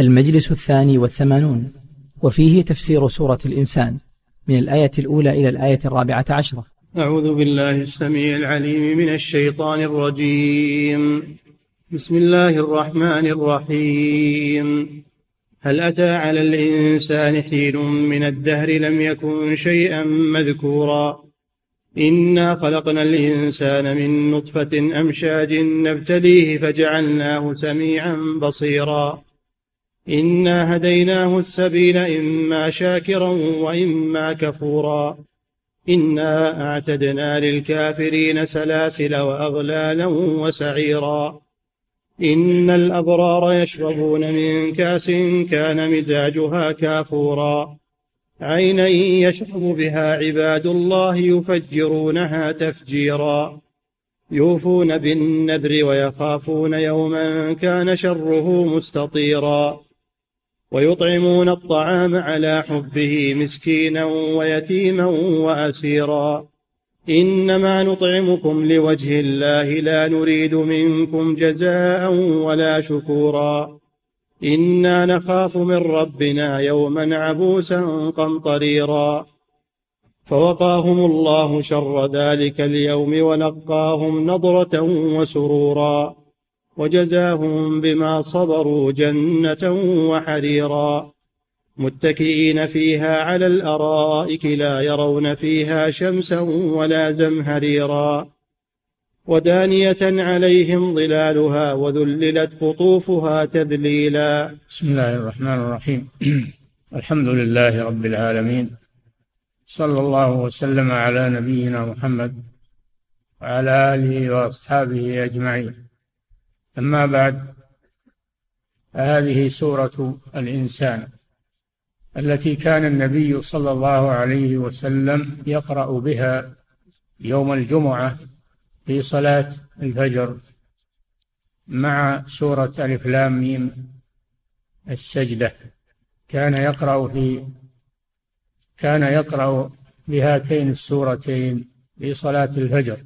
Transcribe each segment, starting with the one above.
المجلس الثاني والثمانون وفيه تفسير سورة الإنسان من الآية الأولى إلى الآية الرابعة عشرة. أعوذ بالله السميع العليم من الشيطان الرجيم. بسم الله الرحمن الرحيم. هل أتى على الإنسان حين من الدهر لم يكن شيئا مذكورا؟ إنا خلقنا الإنسان من نطفة أمشاج نبتليه فجعلناه سميعا بصيرا. إنا هديناه السبيل إما شاكرا وإما كفورا. إنا أعتدنا للكافرين سلاسل وأغلالا وسعيرا. إن الأبرار يشربون من كأس كان مزاجها كافورا. عينا يشرب بها عباد الله يفجرونها تفجيرا. يوفون بالنذر ويخافون يوما كان شره مستطيرا. ويطعمون الطعام على حبه مسكينا ويتيما وأسيرا. إنما نطعمكم لوجه الله لا نريد منكم جزاء ولا شكورا. إنا نخاف من ربنا يوما عبوسا قمطريرا. فوقاهم الله شر ذلك اليوم ولقاهم نضرة وسرورا. وجزاهم بما صبروا جنة وحريرا. متكئين فيها على الأرائك لا يرون فيها شمسا ولا زمهريرا. ودانية عليهم ظلالها وذللت قطوفها تذليلا. بسم الله الرحمن الرحيم. الحمد لله رب العالمين. صلى الله وسلم على نبينا محمد وعلى آله وأصحابه أجمعين. أما بعد هذه سورة الإنسان التي كان النبي صلى الله عليه وسلم يقرأ بها يوم الجمعة في صلاة الفجر مع سورة ألف لام ميم السجدة. كان يقرأ في كان يقرأ بهاتين السورتين في صلاة الفجر.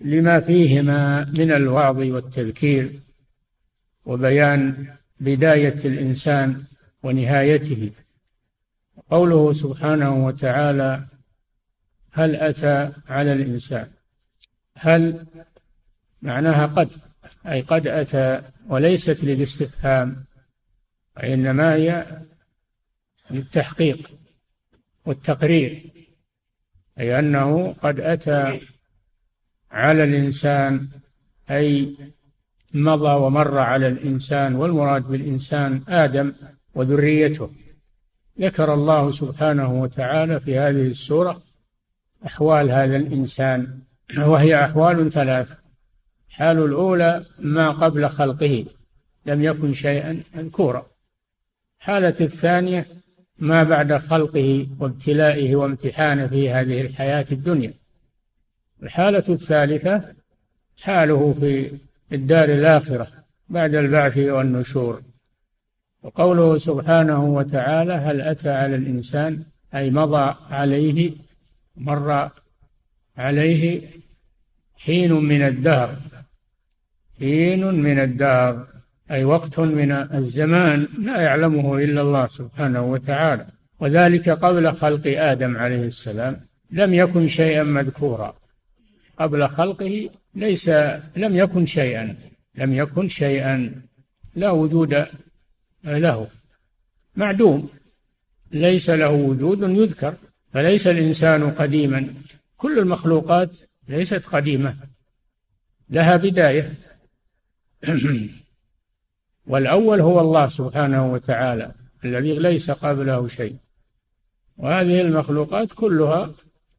لما فيهما من الوعظ والتذكير وبيان بداية الإنسان ونهايته. قوله سبحانه وتعالى هل أتى على الإنسان؟ هل معناها قد أي قد أتى وليست للاستفهام وإنما هي للتحقيق والتقرير أي أنه قد أتى على الإنسان أي مضى ومر على الإنسان والمراد بالإنسان آدم وذريته. ذكر الله سبحانه وتعالى في هذه السورة أحوال هذا الإنسان وهي أحوال ثلاث. الحال الأولى ما قبل خلقه لم يكن شيئا مذكورا. الحالة الثانية ما بعد خلقه وابتلائه وامتحانه في هذه الحياة الدنيا. الحالة الثالثة حاله في الدار الآخرة بعد البعث والنشور. وقوله سبحانه وتعالى هل أتى على الإنسان؟ أي مضى عليه مر عليه حين من الدهر. حين من الدهر أي وقت من الزمان لا يعلمه إلا الله سبحانه وتعالى. وذلك قبل خلق آدم عليه السلام. لم يكن شيئا مذكورا. قبل خلقه ليس لم يكن شيئا لم يكن شيئا لا وجود له. معدوم ليس له وجود يذكر فليس الإنسان قديما. كل المخلوقات ليست قديمة لها بداية. والأول هو الله سبحانه وتعالى الذي ليس قبله شيء. وهذه المخلوقات كلها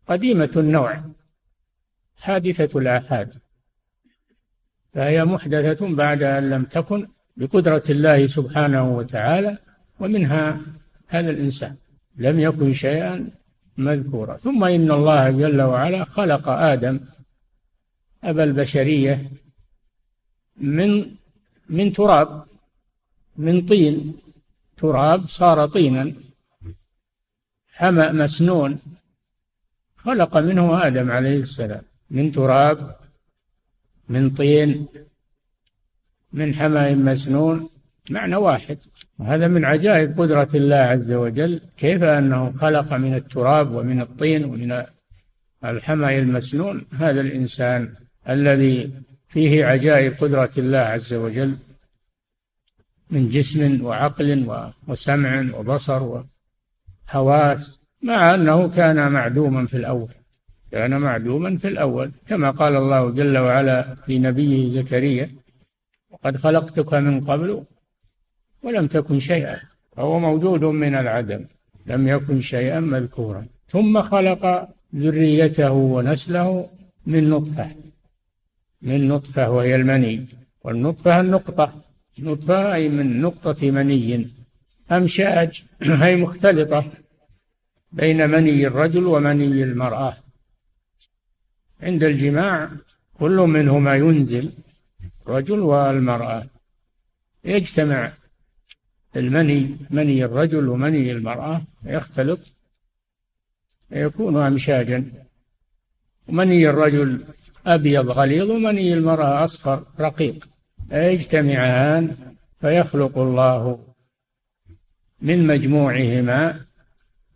قديمة النوع. حادثة الآحاد. فهي محدثة بعد أن لم تكن بقدرة الله سبحانه وتعالى ومنها هذا الإنسان. لم يكن شيئا مذكورا. ثم إن الله جل وعلا خلق آدم أبا البشرية من من تراب من طين. تراب صار طينا حمأ مسنون خلق منه آدم عليه السلام. من تراب من طين من حمأ مسنون معنى واحد. وهذا من عجائب قدرة الله عز وجل كيف أنه خلق من التراب ومن الطين ومن الحمى المسنون؟ هذا الإنسان الذي فيه عجائب قدرة الله عز وجل من جسم وعقل وسمع وبصر وحواس مع أنه كان معدوما في الأول. كان معدوما في الأول كما قال الله جل وعلا في نبيه زكريا وقد خلقتك من قبل ولم تكن شيئا فهو موجود من العدم لم يكن شيئا مذكورا. ثم خلق ذريته ونسله من نطفة من نطفة وهي المني. والنطفة النقطة نطفة أي من نقطة مني أمشأج أي مختلطة بين مني الرجل ومني المرأة. عند الجماع كل منهما ينزل الرجل والمرأة. يجتمع المني مني الرجل ومني المرأة يختلط يكون أمشاجا. ومني الرجل أبيض غليظ ومني المرأة أصفر رقيق. يجتمعان فيخلق الله من مجموعهما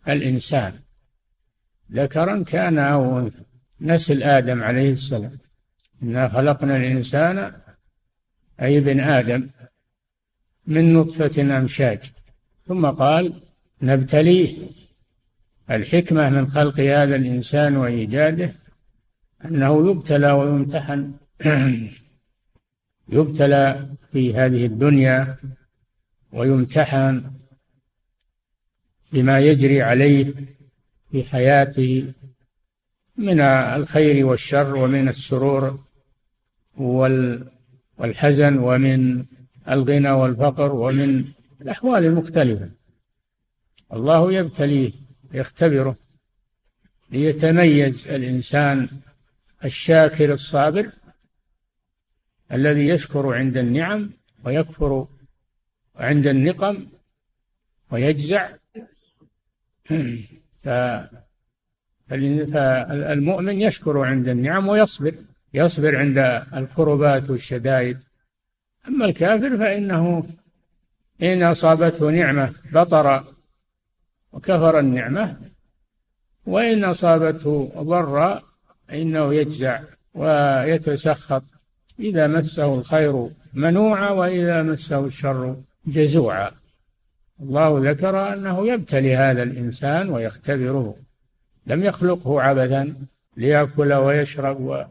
الإنسان. ذكرا كان أو أنثى. نسل آدم عليه السلام. إنا خلقنا الإنسان أي ابن آدم من نطفة أمشاج. ثم قال نبتليه. الحكمة من خلق هذا الإنسان وإيجاده أنه يبتلى ويمتحن. يبتلى في هذه الدنيا ويمتحن بما يجري عليه في حياته من الخير والشر ومن السرور والحزن ومن الغنى والفقر ومن الأحوال المختلفة. الله يبتليه يختبره ليتميز الإنسان الشاكر الصابر الذي يشكر عند النعم ويكفر عند النقم ويجزع. فالمؤمن يشكر عند النعم ويصبر يصبر عند الكربات والشدائد. أما الكافر فإنه إن أصابته نعمة بطر وكفر النعمة وإن أصابته ضراء فإنه يجزع ويتسخط. إذا مسه الخير منوعا وإذا مسه الشر جزوعا. الله ذكر أنه يبتلي هذا الإنسان ويختبره. لم يخلقه عبثا ليأكل ويشرب و...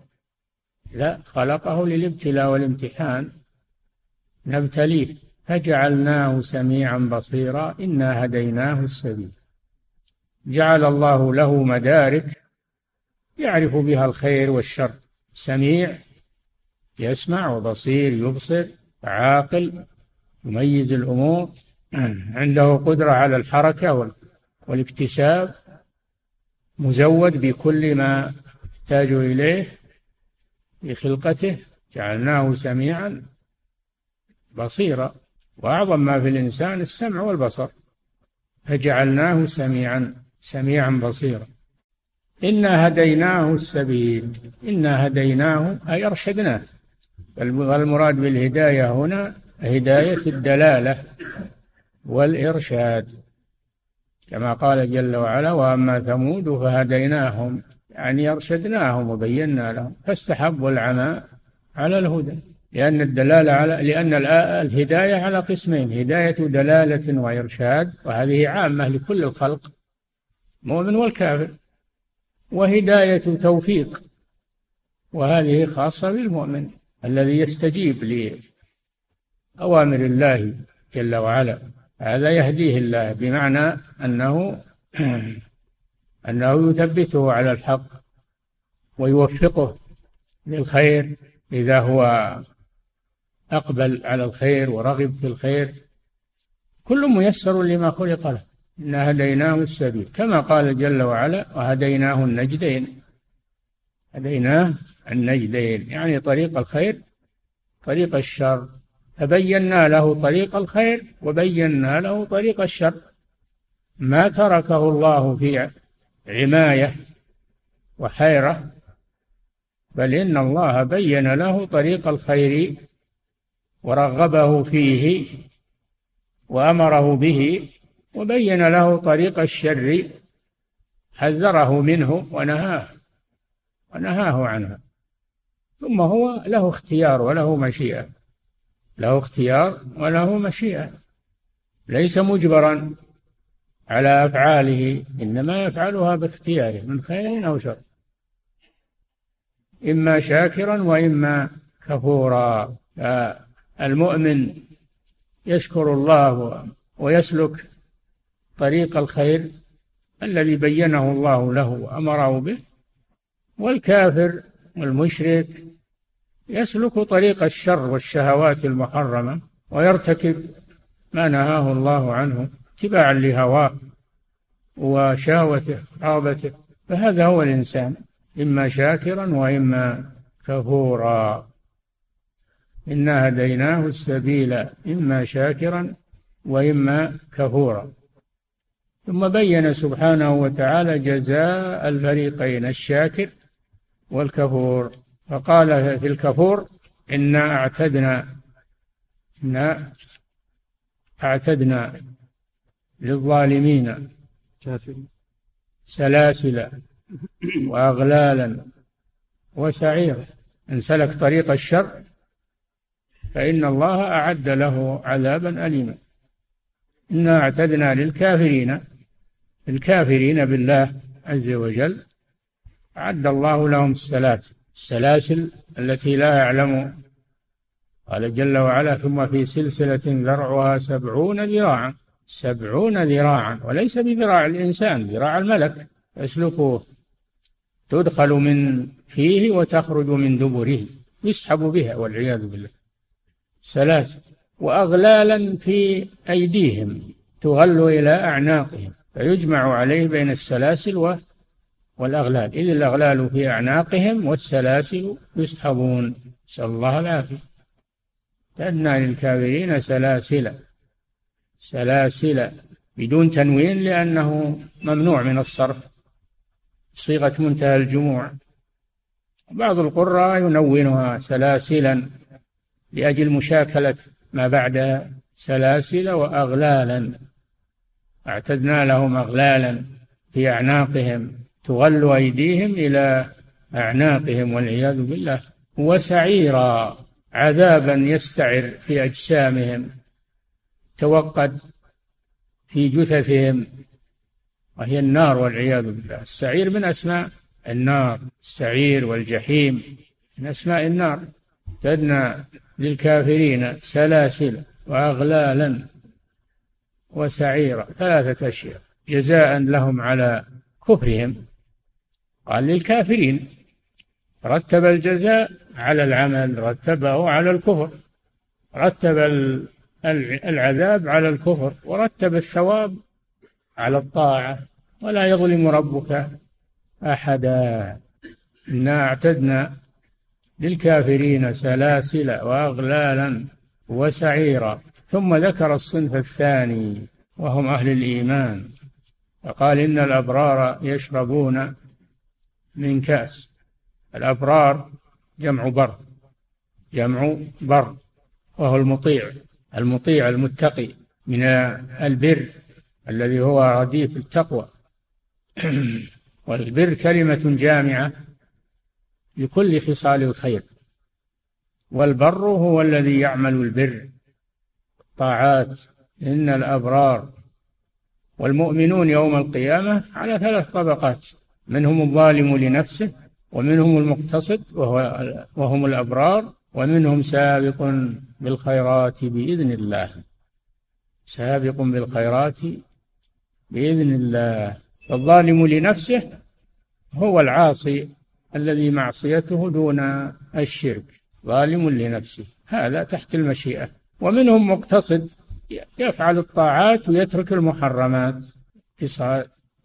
لا خلقه للابتلاء والامتحان. نبتليه. فجعلناه سميعا بصيرا. إنا هديناه السبيل. جعل الله له مدارك. يعرف بها الخير والشر. سميع. يسمع وبصير يبصر عاقل يميز الأمور. عنده قدرة على الحركة والاكتساب. مزود بكل ما يحتاج إليه في خلقته جعلناه سميعا بصيرا. وأعظم ما في الإنسان السمع والبصر. فجعلناه سميعا سميعا بصيرا. إنا هديناه السبيل. إنا هديناه أي أرشدناه. المراد بالهداية هنا هداية الدلالة والإرشاد. كما قال جل وعلا وأما ثمود فهديناهم يعني أرشدناهم وبينا لهم فاستحبوا العمى على الهدى لأن الدلالة على لأن الهداية على قسمين هداية دلالة وإرشاد وهذه عامة لكل الخلق المؤمن والكافر وهداية توفيق وهذه خاصة بالمؤمن الذي يستجيب لأوامر الله جل وعلا. هذا يهديه الله بمعنى أنه أنه يثبته على الحق ويوفقه للخير إذا هو أقبل على الخير ورغب في الخير. كل ميسر لما خلق له. إنا هديناه السبيل. كما قال جل وعلا وهديناه النجدين هديناه النجدين يعني طريق الخير طريق الشر. فبينا له طريق الخير وبينا له طريق الشر. ما تركه الله في عماية وحيرة بل إن الله بين له طريق الخير ورغبه فيه وأمره به وبين له طريق الشر حذره منه ونهاه ونهاه عنه. ثم هو له اختيار وله مشيئة. له اختيار وله مشيئة. ليس مجبرا على أفعاله إنما يفعلها باختياره من خير أو شر. إما شاكرا وإما كفورا. المؤمن يشكر الله ويسلك طريق الخير الذي بينه الله له وأمره به والكافر والمشرك يسلك طريق الشر والشهوات المحرمة ويرتكب ما نهاه الله عنه اتباعا لهواه وشهوته رغبته فهذا هو الإنسان إما شاكرا وإما كفورا. إنا هديناه السبيل إما شاكرا وإما كفورا. ثم بين سبحانه وتعالى جزاء الفريقين الشاكر والكفور. فقال في الكفور إنا أعتدنا إنا أعتدنا للظالمين سلاسل وأغلالا وسعيرا إن سلك طريق الشر فإن الله أعد له عذابا أليما. إنا أعتدنا للكافرين. الكافرين بالله عز وجل أعد الله لهم السلاسل. السلاسل التي لا يعلم. قال جل وعلا ثم في سلسلة ذرعها سبعون ذراعا. سبعون ذراعا وليس بذراع الإنسان ذراع الملك. يسلكه تدخل من فيه وتخرج من دبره. يسحب بها والعياذ بالله. سلاسل. وأغلالا في أيديهم تغل إلى أعناقهم. فيجمع عليه بين السلاسل والأغلال. إذ الأغلال في أعناقهم والسلاسل يسحبون. نسأل الله العافية. تدنى للكافرين سلاسل. سلاسل بدون تنوين لأنه ممنوع من الصرف. صيغة منتهى الجموع. بعض القراء ينونها سلاسلا لأجل مشاكلة ما بعد سلاسل وأغلالا. أعتدنا لهم أغلالا في أعناقهم. تغل أيديهم إلى أعناقهم والعياذ بالله وسعيرا عذابا يستعر في أجسامهم توقد في جثثهم وهي النار والعياذ بالله. السعير من أسماء النار السعير والجحيم من أسماء النار. تدنى للكافرين سلاسل وأغلالا وسعيرا ثلاثة أشياء. جزاء لهم على كفرهم. قال للكافرين رتب الجزاء على العمل رتبه على الكفر رتب العذاب على الكفر ورتب الثواب على الطاعة. ولا يظلم ربك أحدا. إنا أعتدنا للكافرين سلاسل وأغلالا وسعيرا. ثم ذكر الصنف الثاني وهم أهل الإيمان. فقال إن الأبرار يشربون من كأس. الأبرار جمع بر. جمع بر. وهو المطيع. المطيع المتقي. من البر الذي هو رديف التقوى. والبر كلمة جامعة لكل خصال الخير. والبر هو الذي يعمل البر. طاعات. إن الأبرار والمؤمنون يوم القيامة على ثلاث طبقات. منهم الظالم لنفسه ومنهم المقتصد وهو وهم الأبرار ومنهم سابق بالخيرات بإذن الله. سابق بالخيرات بإذن الله. الظالم لنفسه هو العاصي الذي معصيته دون الشرك. ظالم لنفسه. هذا تحت المشيئة. ومنهم مقتصد يفعل الطاعات ويترك المحرمات.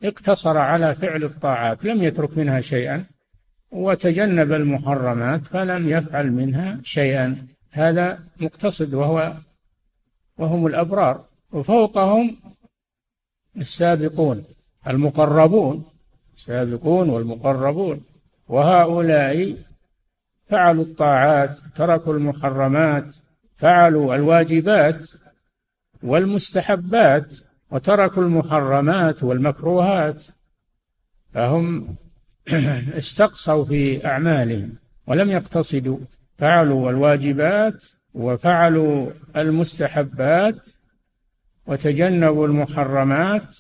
اقتصر على فعل الطاعات لم يترك منها شيئا وتجنب المحرمات فلم يفعل منها شيئا. هذا مقتصد وهو وهم الأبرار. وفوقهم السابقون المقربون. السابقون والمقربون. وهؤلاء فعلوا الطاعات تركوا المحرمات فعلوا الواجبات والمستحبات. وتركوا المحرمات والمكروهات فهم استقصوا في أعمالهم ولم يقتصدوا فعلوا الواجبات وفعلوا المستحبات وتجنبوا المحرمات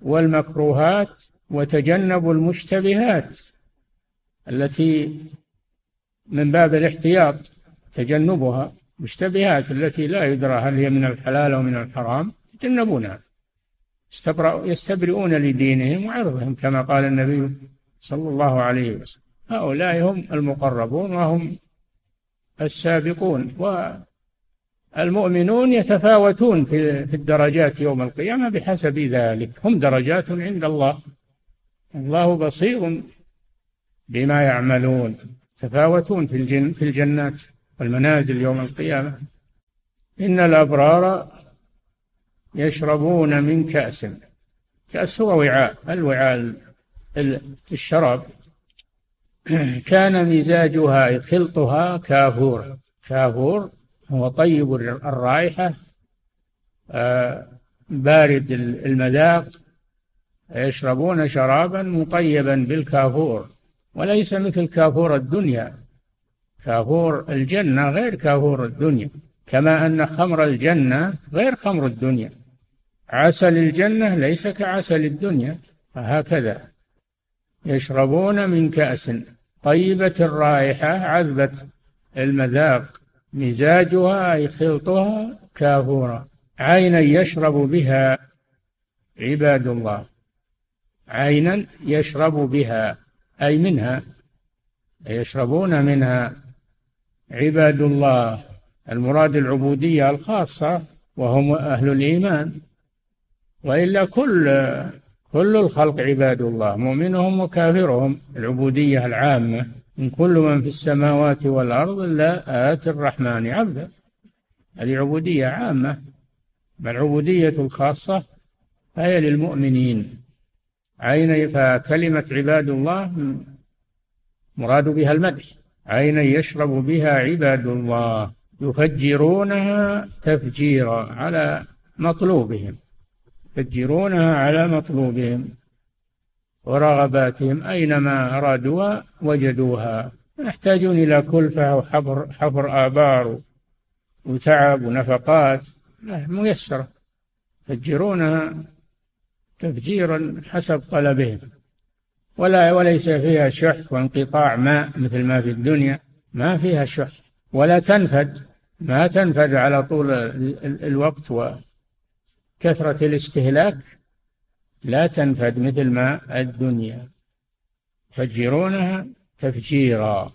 والمكروهات وتجنبوا المشتبهات التي من باب الاحتياط تجنبها مشتبهات التي لا يدرى هل هي من الحلال أو من الحرام. يتجنبونها. يستبرئون لدينهم وعرضهم كما قال النبي صلى الله عليه وسلم. هؤلاء هم المقربون وهم السابقون والمؤمنون يتفاوتون في الدرجات يوم القيامة بحسب ذلك. هم درجات عند الله. الله بصير بما يعملون. تفاوتون في الجن في الجنات والمنازل يوم القيامة. إن الأبرار يشربون من كأس. كأس هو وعاء. الوعاء الشراب. كان مزاجها خلطها كافور. كافور هو طيب الرائحة آه، بارد المذاق. يشربون شرابا مطيبا بالكافور. وليس مثل كافور الدنيا. كافور الجنة غير كافور الدنيا. كما أن خمر الجنة غير خمر الدنيا. عسل الجنة ليس كعسل الدنيا فهكذا. يشربون من كأس. طيبة الرائحة عذبة المذاق. مزاجها أي خلطها كافورا عينا يشرب بها عباد الله. عينا يشرب بها أي منها. يشربون منها عباد الله. المراد العبودية الخاصة وهم أهل الإيمان. وإلا كل كل الخلق عباد الله مؤمنهم وكافرهم العبودية العامة. من كل من في السماوات والأرض إلا آتي الرحمن عبدا. هذه عبودية عامة. بل عبودية الخاصة فهي للمؤمنين. عين فكلمة عباد الله مراد بها المدح. عينا يشرب بها عباد الله يفجرونها تفجيرا على مطلوبهم. يفجرونها على مطلوبهم ورغباتهم أينما أرادوها وجدوها. يحتاجون إلى كلفة وحفر حفر آبار وتعب ونفقات. ميسرة. يفجرونها تفجيرا حسب طلبهم. ولا وليس فيها شح وانقطاع ماء مثل ما في الدنيا. ما فيها شح. ولا تنفد. ما تنفد على طول الوقت وكثرة الاستهلاك لا تنفد مثل ما الدنيا. يفجرونها تفجيرا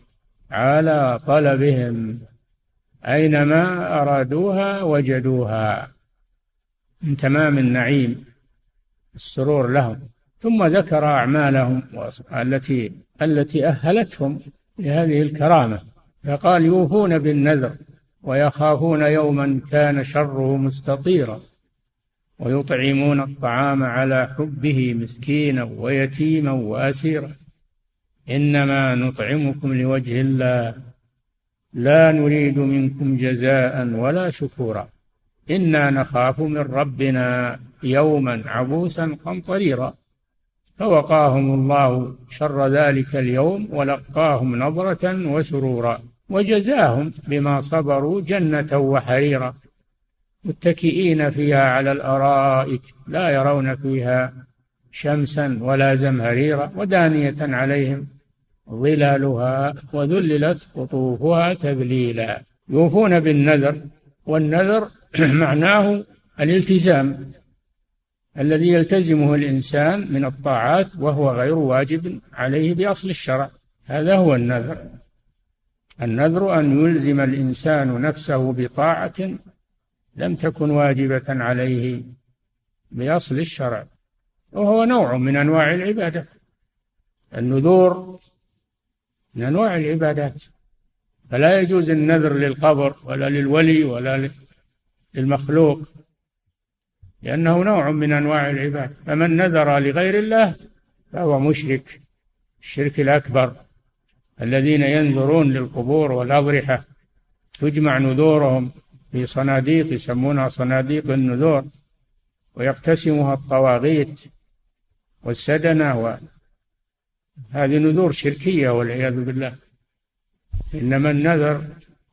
على طلبهم أينما أرادوها وجدوها. من تمام النعيم السرور لهم. ثم ذكر أعمالهم التي التي أهلتهم لهذه الكرامة. فقال يوفون بالنذر ويخافون يوما كان شره مستطيرا. ويطعمون الطعام على حبه مسكينا ويتيما وأسيرا. إنما نطعمكم لوجه الله. لا نريد منكم جزاء ولا شكورا. إنا نخاف من ربنا يوما عبوسا قمطريرا. فوقاهم الله شر ذلك اليوم ولقاهم نظرة وسرورا. وجزاهم بما صبروا جنة وحريرا. متكئين فيها على الأرائك لا يرون فيها شمسا ولا زمهريرا ودانية عليهم. ظلالها وذللت قطوفها تذليلا. يوفون بالنذر والنذر معناه الالتزام الذي يلتزمه الإنسان من الطاعات وهو غير واجب عليه بأصل الشرع. هذا هو النذر. النذر أن يلزم الإنسان نفسه بطاعة لم تكن واجبة عليه بأصل الشرع وهو نوع من أنواع العبادة. النذور من أنواع العبادات فلا يجوز النذر للقبر ولا للولي ولا للمخلوق لأنه نوع من أنواع العباد فمن نذر لغير الله فهو مشرك الشرك الأكبر. الذين ينذرون للقبور والأضرحة تجمع نذورهم في صناديق يسمونها صناديق النذور ويقتسمها الطواغيت والسدنة هذه نذور شركية والعياذ بالله. إنما النذر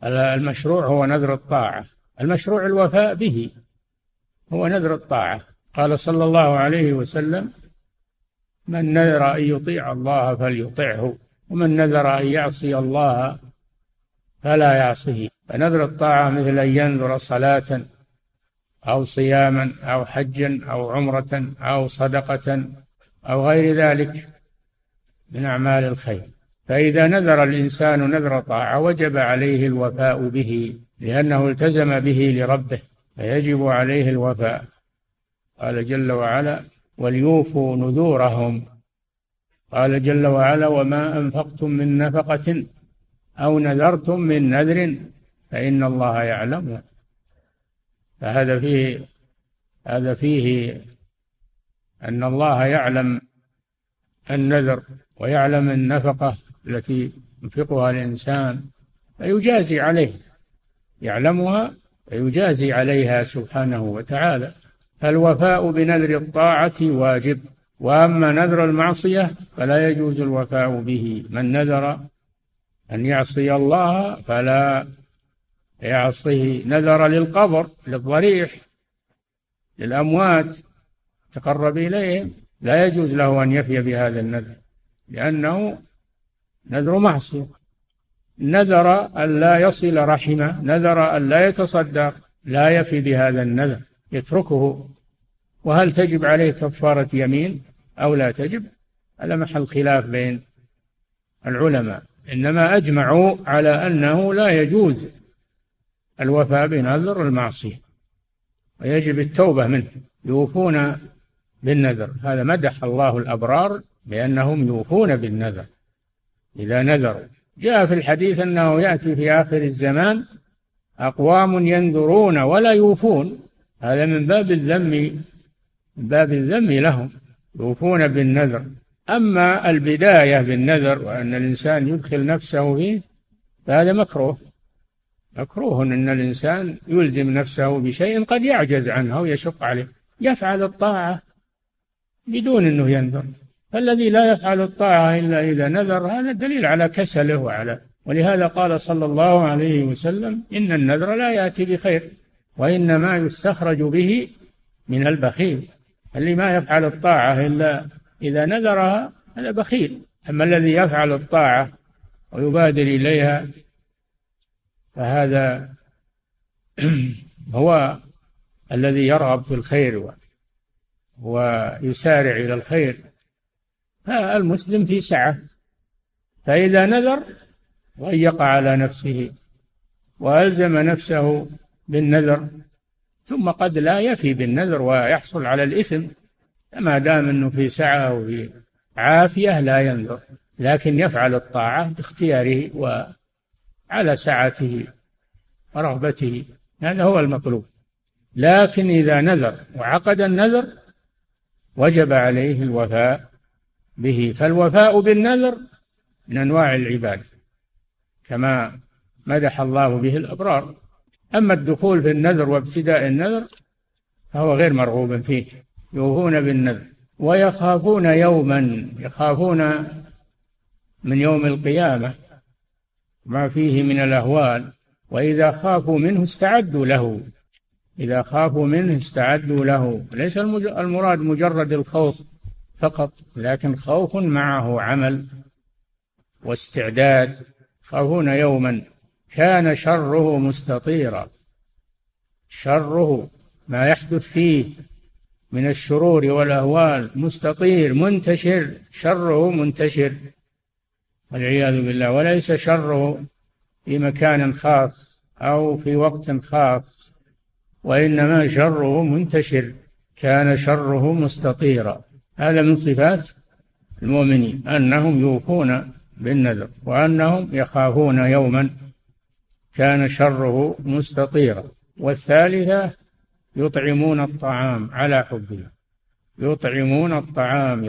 المشروع هو نذر الطاعة. المشروع الوفاء به هو نذر الطاعة. قال صلى الله عليه وسلم من نذر أن يطيع الله فليطعه ومن نذر أن يعصي الله فلا يعصيه. فنذر الطاعة مثل أن ينذر صلاة أو صياما أو حجا أو عمرة أو صدقة أو غير ذلك من أعمال الخير. فإذا نذر الإنسان نذر طاعة وجب عليه الوفاء به لأنه التزم به لربه فيجب عليه الوفاء. قال جل وعلا وليوفوا نذورهم. قال جل وعلا وما أنفقتم من نفقة أو نذرتم من نذر فإن الله يعلم. فهذا فيه هذا فيه أن الله يعلم النذر ويعلم النفقة التي ينفقها الإنسان فيجازي عليه. يعلمها فيجازي عليها سبحانه وتعالى. فالوفاء بنذر الطاعة واجب وأما نذر المعصية فلا يجوز الوفاء به. من نذر أن يعصي الله فلا يعصيه نذر للقبر للضريح للأموات تقرب إليهم لا يجوز له أن يفي بهذا النذر لأنه نذر معصية. نذر أن لا يصل رحمه نذر أن لا يتصدق لا يفي بهذا النذر يتركه. وهل تجب عليه كفارة يمين أو لا تجب؟ هذا محل خلاف بين العلماء. إنما أجمعوا على أنه لا يجوز الوفاء بنذر المعصية. ويجب التوبة منه. يوفون بالنذر. هذا مدح الله الأبرار بأنهم يوفون بالنذر. إذا نذروا. جاء في الحديث أنه يأتي في آخر الزمان أقوام ينذرون ولا يوفون. هذا من باب الذم من باب الذم لهم. يوفون بالنذر. أما البداية بالنذر وأن الإنسان يدخل نفسه فيه فهذا مكروه. مكروه أن الإنسان يلزم نفسه بشيء قد يعجز عنه أو يشق عليه. يفعل الطاعة بدون أنه ينذر. فالذي لا يفعل الطاعة إلا إذا نذر هذا دليل على كسله وعلى. ولهذا قال صلى الله عليه وسلم إن النذر لا يأتي بخير وإنما يستخرج به من البخيل. اللي ما يفعل الطاعة إلا إذا نذرها هذا بخيل. أما الذي يفعل الطاعة ويبادر إليها فهذا هو الذي يرغب في الخير ويسارع إلى الخير. فالمسلم في سعة فإذا نذر ضيق على نفسه وألزم نفسه بالنذر ثم قد لا يفي بالنذر ويحصل على الإثم ما دام أنه في سعة وفي عافية لا ينذر لكن يفعل الطاعة باختياره وعلى سعته ورغبته. هذا هو المطلوب. لكن إذا نذر وعقد النذر وجب عليه الوفاء به. فالوفاء بالنذر من أنواع العبادة كما مدح الله به الأبرار. أما الدخول في النذر وابتداء النذر فهو غير مرغوب فيه. يوفون بالنذر ويخافون يوما يخافون من يوم القيامة. ما فيه من الأهوال وإذا خافوا منه استعدوا له. إذا خافوا منه استعدوا له. ليس المراد مجرد الخوف فقط لكن خوف معه عمل واستعداد. يخافون يوما. كان شره مستطيرا. شره ما يحدث فيه من الشرور والأهوال مستطير منتشر. شره منتشر. والعياذ بالله. وليس شره في مكان خاص أو في وقت خاص وإنما شره منتشر. كان شره مستطيرا. هذا من صفات المؤمنين أنهم يوفون بالنذر وأنهم يخافون يوما كان شره مستطيرا. والثالثة يطعمون الطعام على حبه. يطعمون الطعام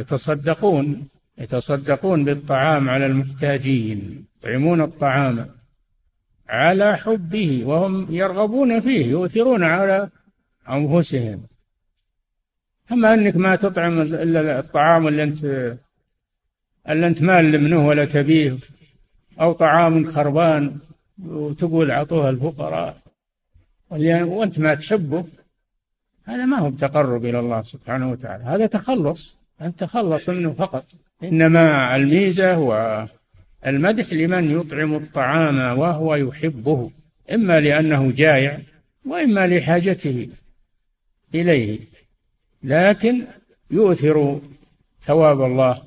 على حبه وهم يرغبون فيه يؤثرون على أنفسهم. أما أنك ما تطعم إلا الطعام اللي أنت اللي أنت مال منه ولا تبيه أو طعام خربان وتقول أعطوها الفقراء وأنت ما تحبه هذا ما هو تقرب إلى الله سبحانه وتعالى. هذا تخلص أن تخلص منه فقط. إنما الميزة والمدح لمن يطعم الطعام وهو يحبه إما لأنه جائع وإما لحاجته إليه لكن يؤثر ثواب الله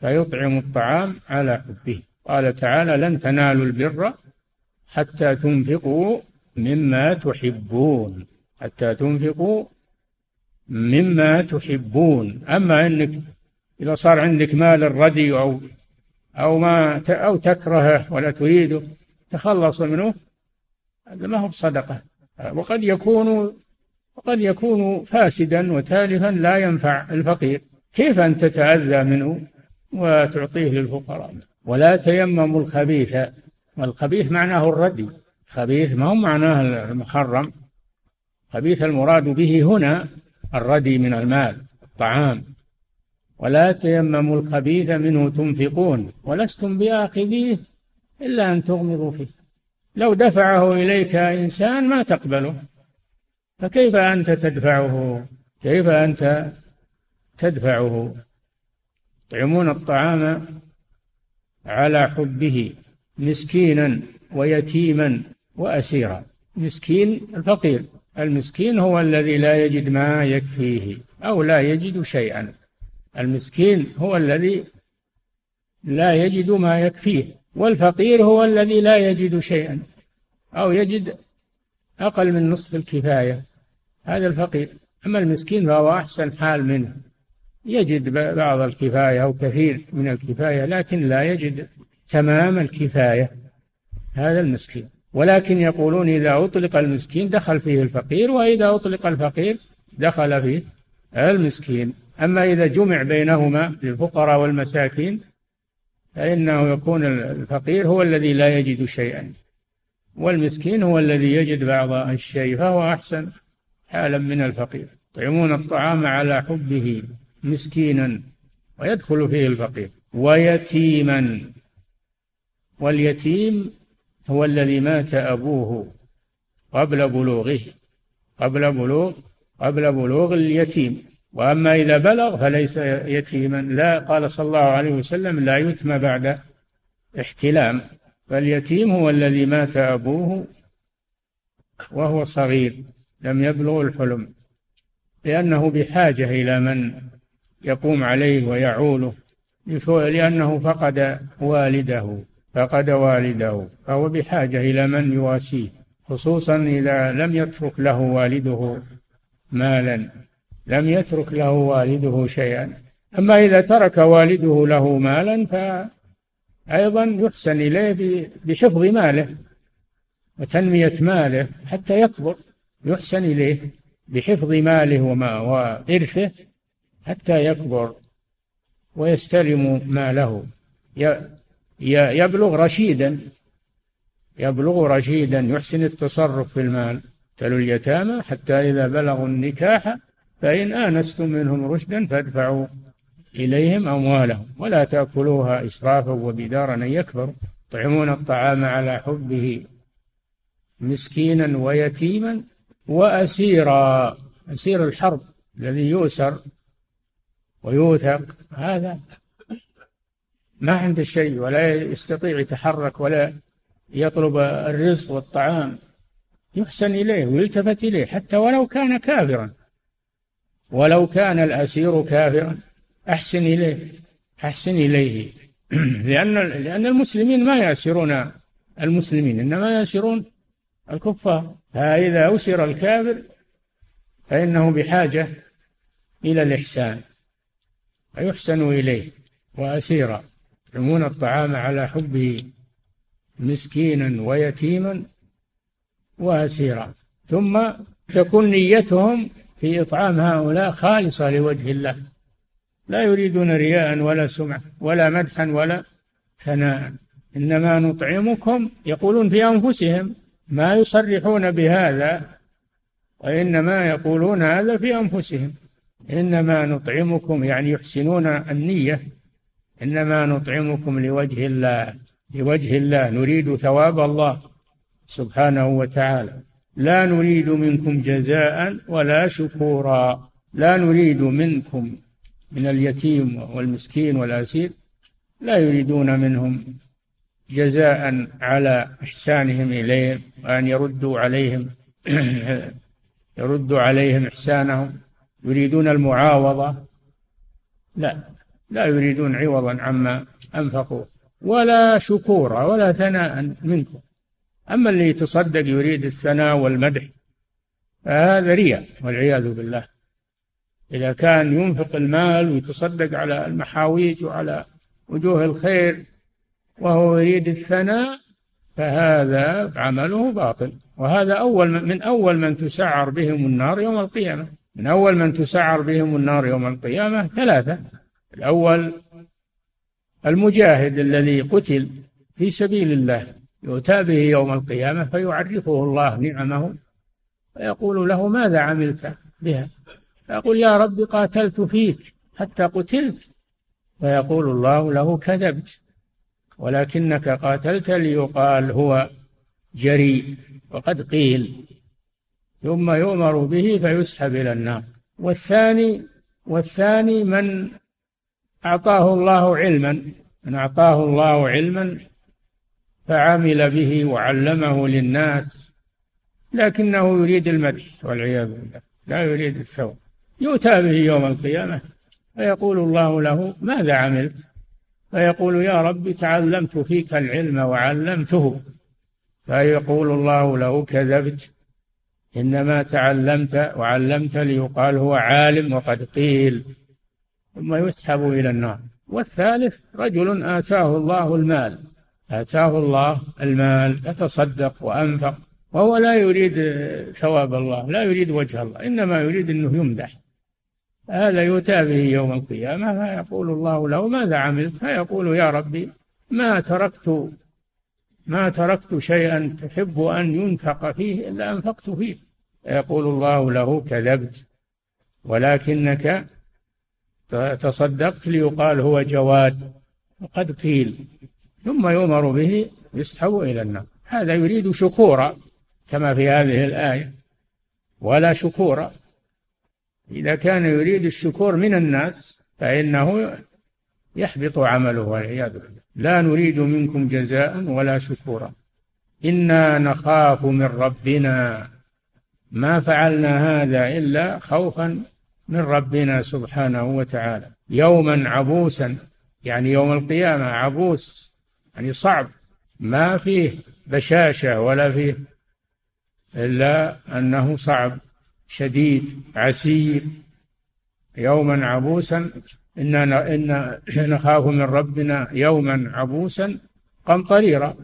فيطعم الطعام على حبه. قال تعالى لن تنالوا البر حتى تنفقوا مما تحبون حتى تنفقوا مما تحبون. أما أنك إذا صار عندك مال الردي أو أو ما أو تكرهه ولا تريده تخلص منه هذا ما هو بصدقة. وقد يكون وقد يكون فاسدا وتالفا لا ينفع الفقير. كيف أن تتأذى منه وتعطيه للفقراء؟ ولا تيمموا الخبيث. والخبيث معناه الردي. خبيث ما هو معناه المحرم. خبيث المراد به هنا الردي من المال الطعام. ولا تيمموا الخبيث منه تنفقون ولستم بآخذيه إلا أن تغمضوا فيه. لو دفعه إليك إنسان ما تقبله. فكيف أنت تدفعه؟ كيف أنت تدفعه؟ يطعمون الطعام على حبه مسكينا ويتيما وأسيرا. مسكين الفقير المسكين هو الذي لا يجد ما يكفيه أو لا يجد شيئا. المسكين هو الذي لا يجد ما يكفيه والفقير هو الذي لا يجد شيئا أو يجد أقل من نصف الكفاية. هذا الفقير. أما المسكين فهو أحسن حال منه. يجد بعض الكفاية أو كثير من الكفاية لكن لا يجد تمام الكفاية. هذا المسكين. ولكن يقولون إذا أطلق المسكين دخل فيه الفقير وإذا أطلق الفقير دخل فيه المسكين. أما إذا جمع بينهما للفقراء والمساكين فإنه يكون الفقير هو الذي لا يجد شيئا والمسكين هو الذي يجد بعض الشيء فهو أحسن حالا من الفقير. يطعمون الطعام على حبه مسكينا ويدخل فيه الفقير ويتيما. واليتيم هو الذي مات أبوه قبل بلوغه قبل بلوغ قبل بلوغ اليتيم. وأما إذا بلغ فليس يتيما لا قال صلى الله عليه وسلم لا يتم بعد احتلام فاليتيم هو الذي مات أبوه وهو صغير لم يبلغ الحلم لأنه بحاجة إلى من يقوم عليه ويعوله لأنه فقد والده فقد والده فهو بحاجة إلى من يواسيه خصوصا إذا لم يترك له والده مالا. لم يترك له والده شيئا. أما إذا ترك والده له مالا فأيضا يحسن إليه بحفظ ماله وتنمية ماله حتى يكبر. يحسن إليه بحفظ ماله وما وإرثه حتى يكبر ويستلم ماله. يبلغ رشيدا. يبلغ رشيدا. يحسن التصرف في المال. تلو اليتامى حتى إذا بلغوا النكاح فإن آنستم منهم رشدا فادفعوا إليهم أموالهم ولا تأكلوها إسرافا وبدارا أن يكبروا. يطعمون الطعام على حبه مسكينا ويتيما وأسيرا. أسير الحرب الذي يؤسر ويوثق. هذا ما عنده شيء ولا يستطيع يتحرك ولا يطلب الرزق والطعام. يحسن إليه ويلتفت إليه حتى ولو كان كافرا. ولو كان الأسير كافرا أحسن إليه أحسن إليه. لأن لأن المسلمين ما يأسرون المسلمين إنما يأسرون الكفار. فإذا أسر الكافر فإنه بحاجة إلى الإحسان. فيحسن إليه وأسيرا يطعمون الطعام على حبه مسكينا ويتيما وأسيرا. ثم تكون نيتهم في إطعام هؤلاء خالصة لوجه الله. لا يريدون رياء ولا سمعة ولا مدحا ولا ثناء. إنما نطعمكم يقولون في أنفسهم ما يصرحون بهذا وإنما يقولون هذا في أنفسهم. إنما نطعمكم يعني يحسنون النية. إنما نطعمكم لوجه الله لوجه الله نريد ثواب الله سبحانه وتعالى. لا نريد منكم جزاء ولا شكورا. لا نريد منكم من اليتيم والمسكين والأسير. لا يريدون منهم جزاء على إحسانهم إليهم وأن يردوا عليهم يردوا عليهم إحسانهم. يريدون المعاوضة. لا لا يريدون عوضا عما أنفقوا. ولا شكورا ولا ثناء منكم. أما اللي يتصدق يريد الثناء والمدح فهذا رياء والعياذ بالله. إذا كان ينفق المال ويتصدق على المحاويج وعلى وجوه الخير وهو يريد الثناء فهذا عمله باطل. وهذا أول من أول من تسعر بهم النار يوم القيامة. من أول من تسعر بهم النار يوم القيامة ثلاثة. الأول المجاهد الذي قتل في سبيل الله. يؤتى به يوم القيامة فيعرفه الله نعمه ويقول له ماذا عملت بها؟ فيقول يا رب قاتلت فيك حتى قتلت. فيقول الله له كذبت. ولكنك قاتلت ليقال هو جريء وقد قيل. ثم يؤمر به فيسحب إلى النار. والثاني والثاني من أعطاه الله علما من أعطاه الله علما فعمل به وعلمه للناس لكنه يريد المدح والعياذ بالله لا يريد الثوب. يؤتى به يوم القيامة فيقول الله له ماذا عملت؟ فيقول يا رب تعلمت فيك العلم وعلمته. فيقول الله له كذبت إنما تعلمت وعلمت ليقال هو عالم وقد قيل. ثم يسحب إلى النار. والثالث رجل آتاه الله المال. آتاه الله المال فتصدق وأنفق وهو لا يريد ثواب الله لا يريد وجه الله إنما يريد أنه يمدح. هذا يؤتى به يوم القيامة فيقول الله له ماذا عملت؟ فيقول يا ربي ما تركت ما تركت شيئا تحب أن ينفق فيه إلا أنفقت فيه. فيقول الله له كذبت ولكنك تصدقت ليقال هو جواد وقد قيل ثم يؤمر به يسحب إلى النار. هذا يريد شكورا كما في هذه الآية. ولا شكورا. إذا كان يريد الشكور من الناس فإنه يحبط عمله والعياذ بالله. لا نريد منكم جزاء ولا شكورا. إنا نخاف من ربنا. ما فعلنا هذا إلا خوفا من ربنا سبحانه وتعالى. يوما عبوسا يعني يوم القيامة عبوس. يعني صعب. ما فيه بشاشة ولا فيه إلا أنه صعب شديد عسير يوما عبوسا. إنا إنا نخاف من ربنا يوما عبوسا قمطريرا.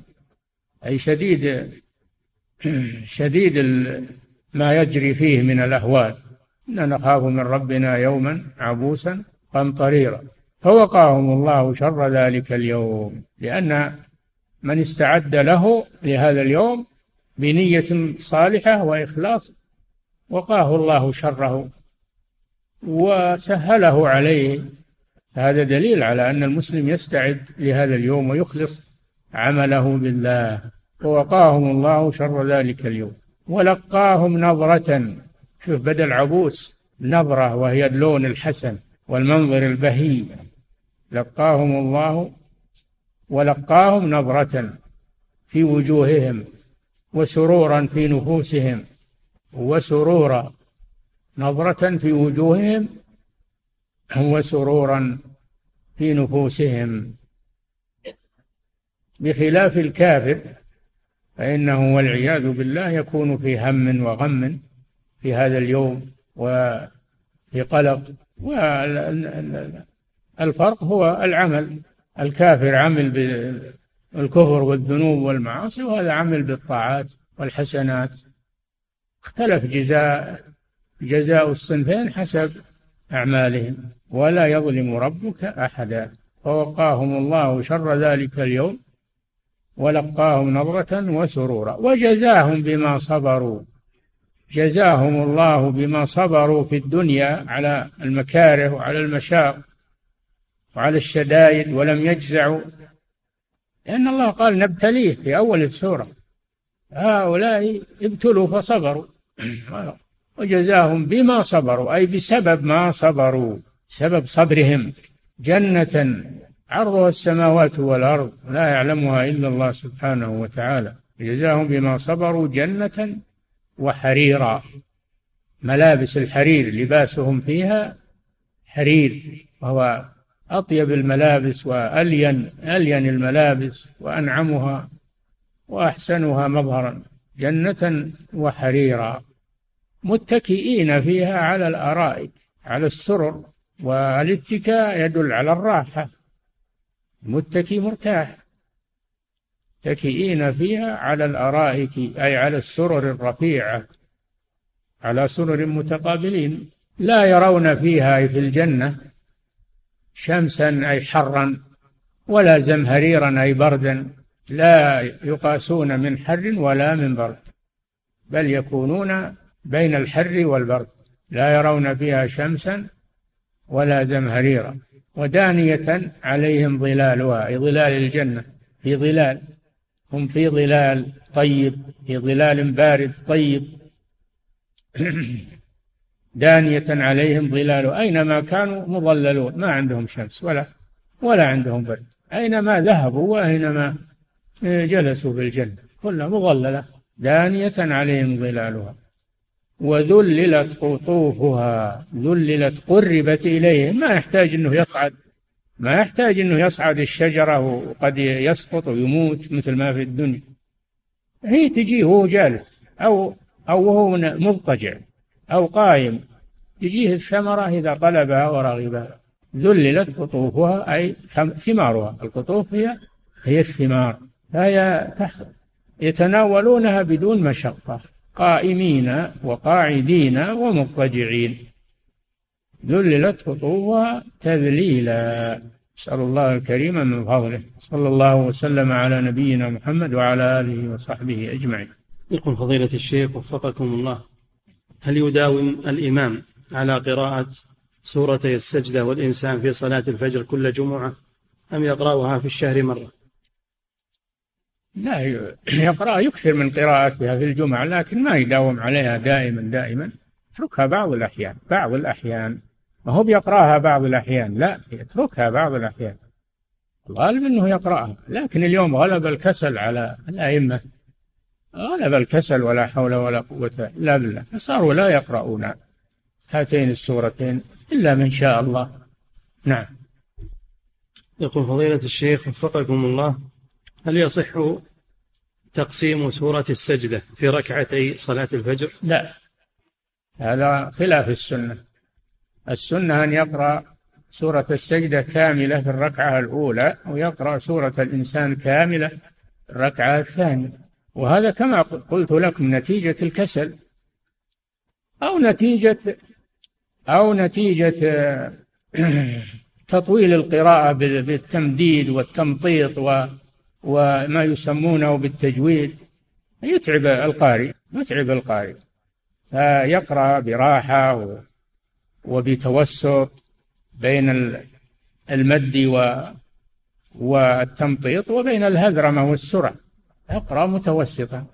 أي شديد شديد ما يجري فيه من الأهوال. إنا نخاف من ربنا يوما عبوسا قمطريرا. فوقاهم الله شر ذلك اليوم لأن من استعد له لهذا اليوم بنية صالحة وإخلاص وقاه الله شره وسهله عليه. هذا دليل على أن المسلم يستعد لهذا اليوم ويخلص عمله بالله. ووقاهم الله شر ذلك اليوم. ولقاهم نظرة. شوف بدل عبوس نظرة وهي اللون الحسن والمنظر البهي لقاهم الله ولقاهم نظرة في وجوههم وسرورا في نفوسهم وسرورا نظرة في وجوههم وسرورا في نفوسهم. بخلاف الكافر فإنه والعياذ بالله يكون في هم وغم في هذا اليوم وفي قلق والفرق هو العمل. الكافر عمل بالكفر والذنوب والمعاصي وهذا عمل بالطاعات والحسنات. اختلف جزاء جزاء الصنفين حسب أعمالهم. ولا يظلم ربك أحدا. فوقاهم الله شر ذلك اليوم ولقاهم نظرة وسرورا. وجزاهم بما صبروا. جزاهم الله بما صبروا في الدنيا على المكاره وعلى المشاق. وعلى الشدائد ولم يجزعوا. لأن الله قال نبتليه في أول السورة. هؤلاء ابتلوا فصبروا. وجزاهم بما صبروا أي بسبب ما صبروا سبب صبرهم. جنة عرضها السماوات والأرض لا يعلمها إلا الله سبحانه وتعالى. جزاهم بما صبروا جنة وحريرا. ملابس الحرير لباسهم فيها حرير وهو أطيب الملابس وألين ألين الملابس وأنعمها وأحسنها مظهرا جنة وحريرا متكئين فيها على الأرائك على السرر والاتكاء يدل على الراحة. متكي مرتاح. متكئين فيها على الأرائك أي على السرر الرفيعة على سرر متقابلين لا يرون فيها في الجنة. شمسا أي حرا ولا زمهريرا أي بردا لا يقاسون من حر ولا من برد بل يكونون بين الحر والبرد لا يرون فيها شمسا ولا زمهريرا. ودانية عليهم ظلالها أي ظلال الجنة في ظلال هم في ظلال طيب في ظلال بارد طيب. دانية عليهم ظلال. أينما كانوا مظللون. ما عندهم شمس ولا ولا عندهم برد. أينما ذهبوا وأينما جلسوا بالجنة كلها مظللة. دانية عليهم ظلالها. وذللت قطوفها. ذللت قربت إليه ما يحتاج أنه يصعد. ما يحتاج أنه يصعد الشجرة وقد يسقط ويموت مثل ما في الدنيا. هي تجيه وهو جالس. أو أو وهو مضطجع. أو قائم تجيه الثمرة إذا طلبها ورغبها ذللت قطوفها أي ثمارها. القطوف هي هي الثمار. فهي يتناولونها بدون مشقة قائمين وقاعدين ومضطجعين. ذللت قطوفها تذليلا. نسأل الله الكريم من فضله. صلى الله وسلم على نبينا محمد وعلى آله وصحبه أجمعين. يقول فضيلة الشيخ وفقكم الله. هل يداوم الإمام على قراءة سورتي السجدة والإنسان في صلاة الفجر كل جمعة أم يقرأها في الشهر مرة؟ لا يقرأ يكثر من قراءتها في الجمعة لكن ما يداوم عليها دائما دائما. يتركها بعض الأحيان بعض الأحيان. ما هو بيقرأها بعض الأحيان؟ لا يتركها بعض الأحيان. الغالب أنه يقرأها لكن اليوم غلب الكسل على الأئمة. غلب الكسل ولا حول ولا قوة إلا بالله. فصاروا لا يقرؤون هاتين السورتين إلا من شاء الله. نعم. يقول فضيلة الشيخ وفقكم الله هل يصح تقسيم سورة السجدة في ركعتي صلاة الفجر؟ لا. هذا خلاف السنة. السنة أن يقرأ سورة السجدة كاملة في الركعة الأولى ويقرأ سورة الإنسان كاملة في الركعة الثانية. وهذا كما قلت لكم نتيجة الكسل أو نتيجة أو نتيجة تطويل القراءة بالتمديد والتمطيط وما يسمونه بالتجويد. يتعب القارئ يتعب القارئ. فيقرأ براحة وبتوسط بين المد والتمطيط وبين الهذرمة والسرعة. يقرأ متوسطا.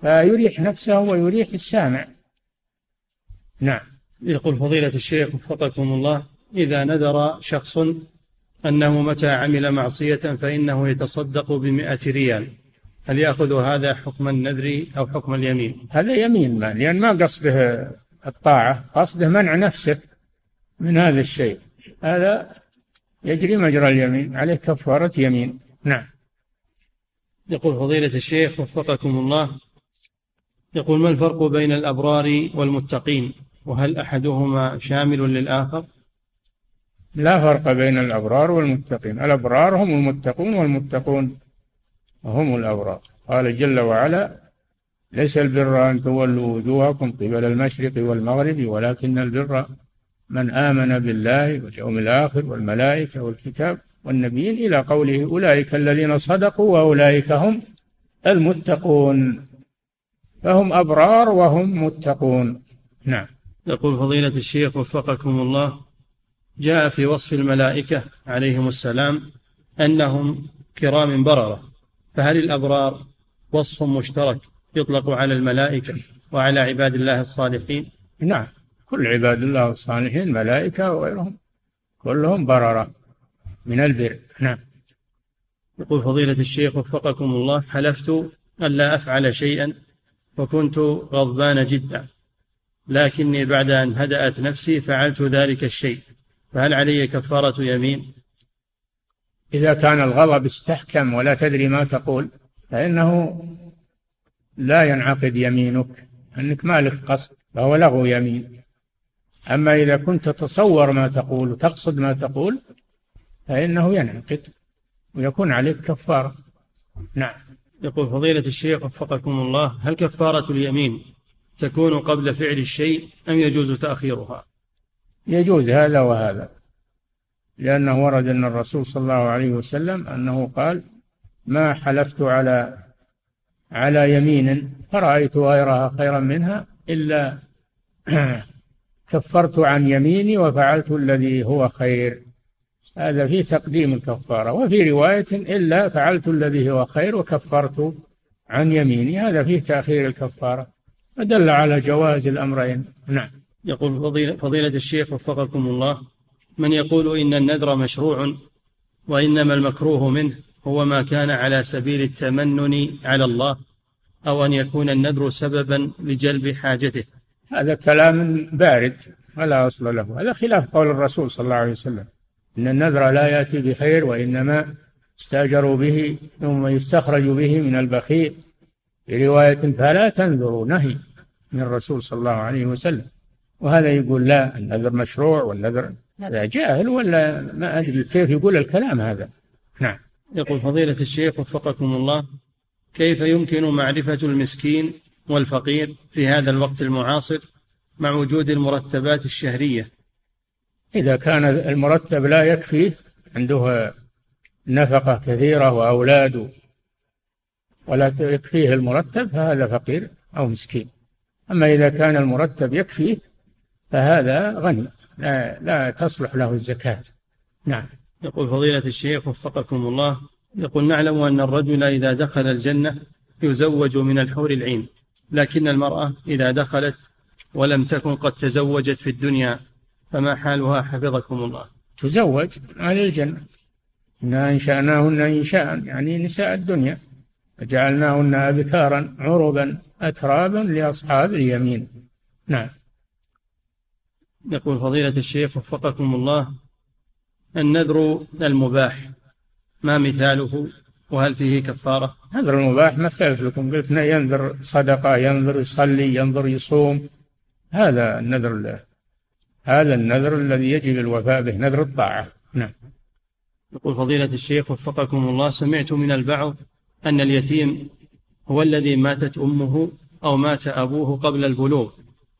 فيريح نفسه ويريح السامع. نعم. يقول فضيلة الشيخ وفقكم الله إذا نذر شخص أنه متى عمل معصية فإنه يتصدق بمئة ريال. هل يأخذ هذا حكم النذر أو حكم اليمين؟ هذا يمين ما لأن ما قصده الطاعة قصده منع نفسه من هذا الشيء. هذا يجري مجرى اليمين عليه كفارة يمين. نعم. يقول فضيلة الشيخ وفقكم الله يقول ما الفرق بين الأبرار والمتقين؟ وهل أحدهما شامل للآخر؟ لا فرق بين الأبرار والمتقين. الأبرار هم المتقون والمتقون هم الأبرار. قال جل وعلا ليس البر أن تولوا وجوهكم قبل المشرق والمغرب ولكن البر من آمن بالله واليوم الآخر والملائكة والكتاب والنبيين إلى قوله أولئك الذين صدقوا وأولئك هم المتقون. فهم أبرار وهم متقون. نعم. يقول فضيلة الشيخ وفقكم الله جاء في وصف الملائكة عليهم السلام أنهم كرام بررة فهل الأبرار وصف مشترك يطلق على الملائكة وعلى عباد الله الصالحين؟ نعم. كل عباد الله الصالحين ملائكة وغيرهم كلهم بررة. من البر. نعم. يقول فضيلة الشيخ وفقكم الله حلفت ألا أفعل شيئا وكنت غضبان جدا لكني بعد أن هدأت نفسي فعلت ذلك الشيء. فهل علي كفارة يمين؟ إذا كان الغضب استحكم ولا تدري ما تقول فإنه لا ينعقد يمينك أنك مالك قصد فهو لغو يمين. أما إذا كنت تتصور ما تقول وتقصد ما تقول فإنه ينعقد ويكون عليك كفارة. نعم. يقول فضيلة الشيخ وفقكم الله هل كفارة اليمين تكون قبل فعل الشيء أم يجوز تأخيرها؟ يجوز هذا وهذا لأنه ورد أن الرسول صلى الله عليه وسلم أنه قال ما حلفت على على يمين فرأيت غيرها خيرا منها إلا كفرت عن يميني وفعلت الذي هو خير. هذا في تقديم الكفارة وفي رواية إلا فعلت الذي هو خير وكفرت عن يميني. هذا فيه تأخير الكفارة فدل على جواز الأمرين. نعم. يقول فضيلة, فضيلة الشيخ وفقكم الله من يقول إن النذر مشروع وإنما المكروه منه هو ما كان على سبيل التمنن على الله أو أن يكون النذر سببا لجلب حاجته. هذا كلام بارد ولا أصل له. هذا خلاف قول الرسول صلى الله عليه وسلم. إن النذر لا يأتي بخير وإنما استأجروا به ثم يستخرج به من البخيل. في رواية فلا تنذروا نهي من الرسول صلى الله عليه وسلم. وهذا يقول لا النذر مشروع والنذر هذا جاهل ولا ما أدري كيف يقول الكلام هذا. نعم. يقول فضيلة الشيخ وفقكم الله كيف يمكن معرفة المسكين والفقير في هذا الوقت المعاصر مع وجود المرتبات الشهرية؟ إذا كان المرتب لا يكفيه عنده نفقة كثيرة وأولاد ولا يكفيه المرتب فهذا فقير أو مسكين. أما إذا كان المرتب يكفيه فهذا غني لا, لا تصلح له الزكاة. نعم. يقول فضيلة الشيخ وفقكم الله يقول نعلم أن الرجل إذا دخل الجنة يزوج من الحور العين لكن المرأة إذا دخلت ولم تكن قد تزوجت في الدنيا فما حالها حفظكم الله. تزوج أهل الجنة. إنا أنشأناهن إنشاء يعني نساء الدنيا. وجعلناهن أبكارا عربا أترابا لأصحاب اليمين. نعم. يقول فضيلة الشيخ وفقكم الله النذر المباح ما مثاله؟ وهل فيه كفارة؟ نذر المباح مثلت لكم. قلت ينذر صدقة ينذر يصلي ينذر يصوم. هذا النذر هذا النذر الذي يجب الوفاء به نذر الطاعة. نعم. يقول فضيلة الشيخ وفقكم الله سمعت من البعض أن اليتيم هو الذي ماتت أمه أو مات أبوه قبل البلوغ.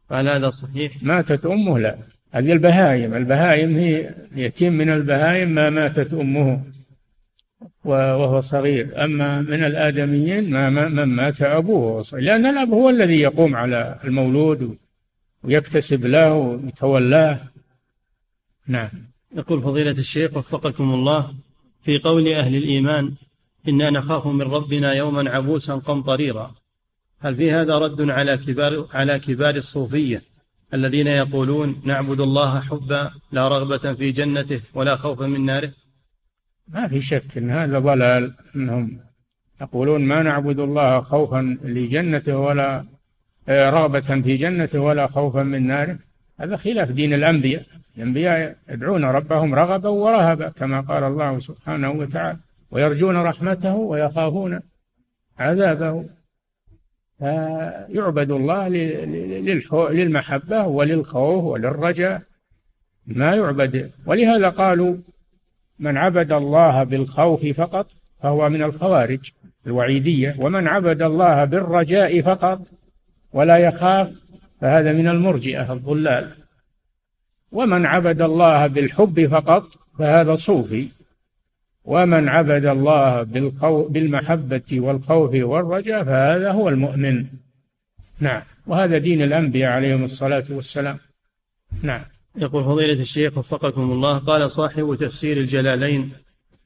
فهل هذا صحيح؟ ماتت أمه لا. هذه البهائم. البهائم هي اليتيم من البهائم ما ماتت أمه وهو صغير. أما من الآدميين ما من مات أبوه صغير. لأن الأب هو الذي يقوم على المولود ويكتسب له ويتولاه. نعم. يقول فضيلة الشيخ وفقكم الله في قول أهل الإيمان إنا نخاف من ربنا يوما عبوسا قمطريرا هل في هذا رد على كبار على كبار الصوفية الذين يقولون نعبد الله حبا لا رغبة في جنته ولا خوفا من ناره؟ ما في شك إن هذا ضلال. إنهم يقولون ما نعبد الله خوفا لجنته ولا رغبة في جنته ولا خوفا من ناره. هذا خلاف دين الأنبياء. الأنبياء يدعون ربهم رغبا ورهبا كما قال الله سبحانه وتعالى ويرجون رحمته ويخافون عذابه. فيعبد الله للمحبة وللخوف وللرجاء. ما يعبد. ولهذا قالوا من عبد الله بالخوف فقط فهو من الخوارج الوعيدية ومن عبد الله بالرجاء فقط ولا يخاف فهذا من المرجئة الضلال. ومن عبد الله بالحب فقط فهذا صوفي. ومن عبد الله بالخو بالمحبة والخوف والرجاء فهذا هو المؤمن. نعم. وهذا دين الأنبياء عليهم الصلاة والسلام. نعم. يقول فضيلة الشيخ وفقكم الله قال صاحب تفسير الجلالين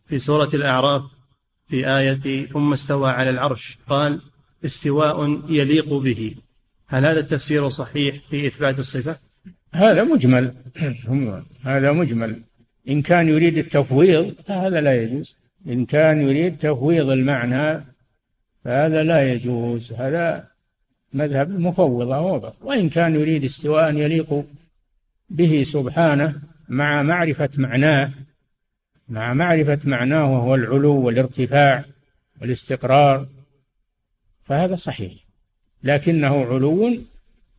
في سورة الأعراف في آية ثم استوى على العرش قال استواء يليق به. هل هذا التفسير صحيح في إثبات الصفة؟ هذا مجمل. هذا مجمل. إن كان يريد التفويض فهذا لا يجوز. إن كان يريد تفويض المعنى فهذا لا يجوز. هذا مذهب المفوضة وإن كان يريد استواء يليق به سبحانه مع معرفة معناه مع معرفة معناه وهو العلو والارتفاع والاستقرار فهذا صحيح. لكنه علو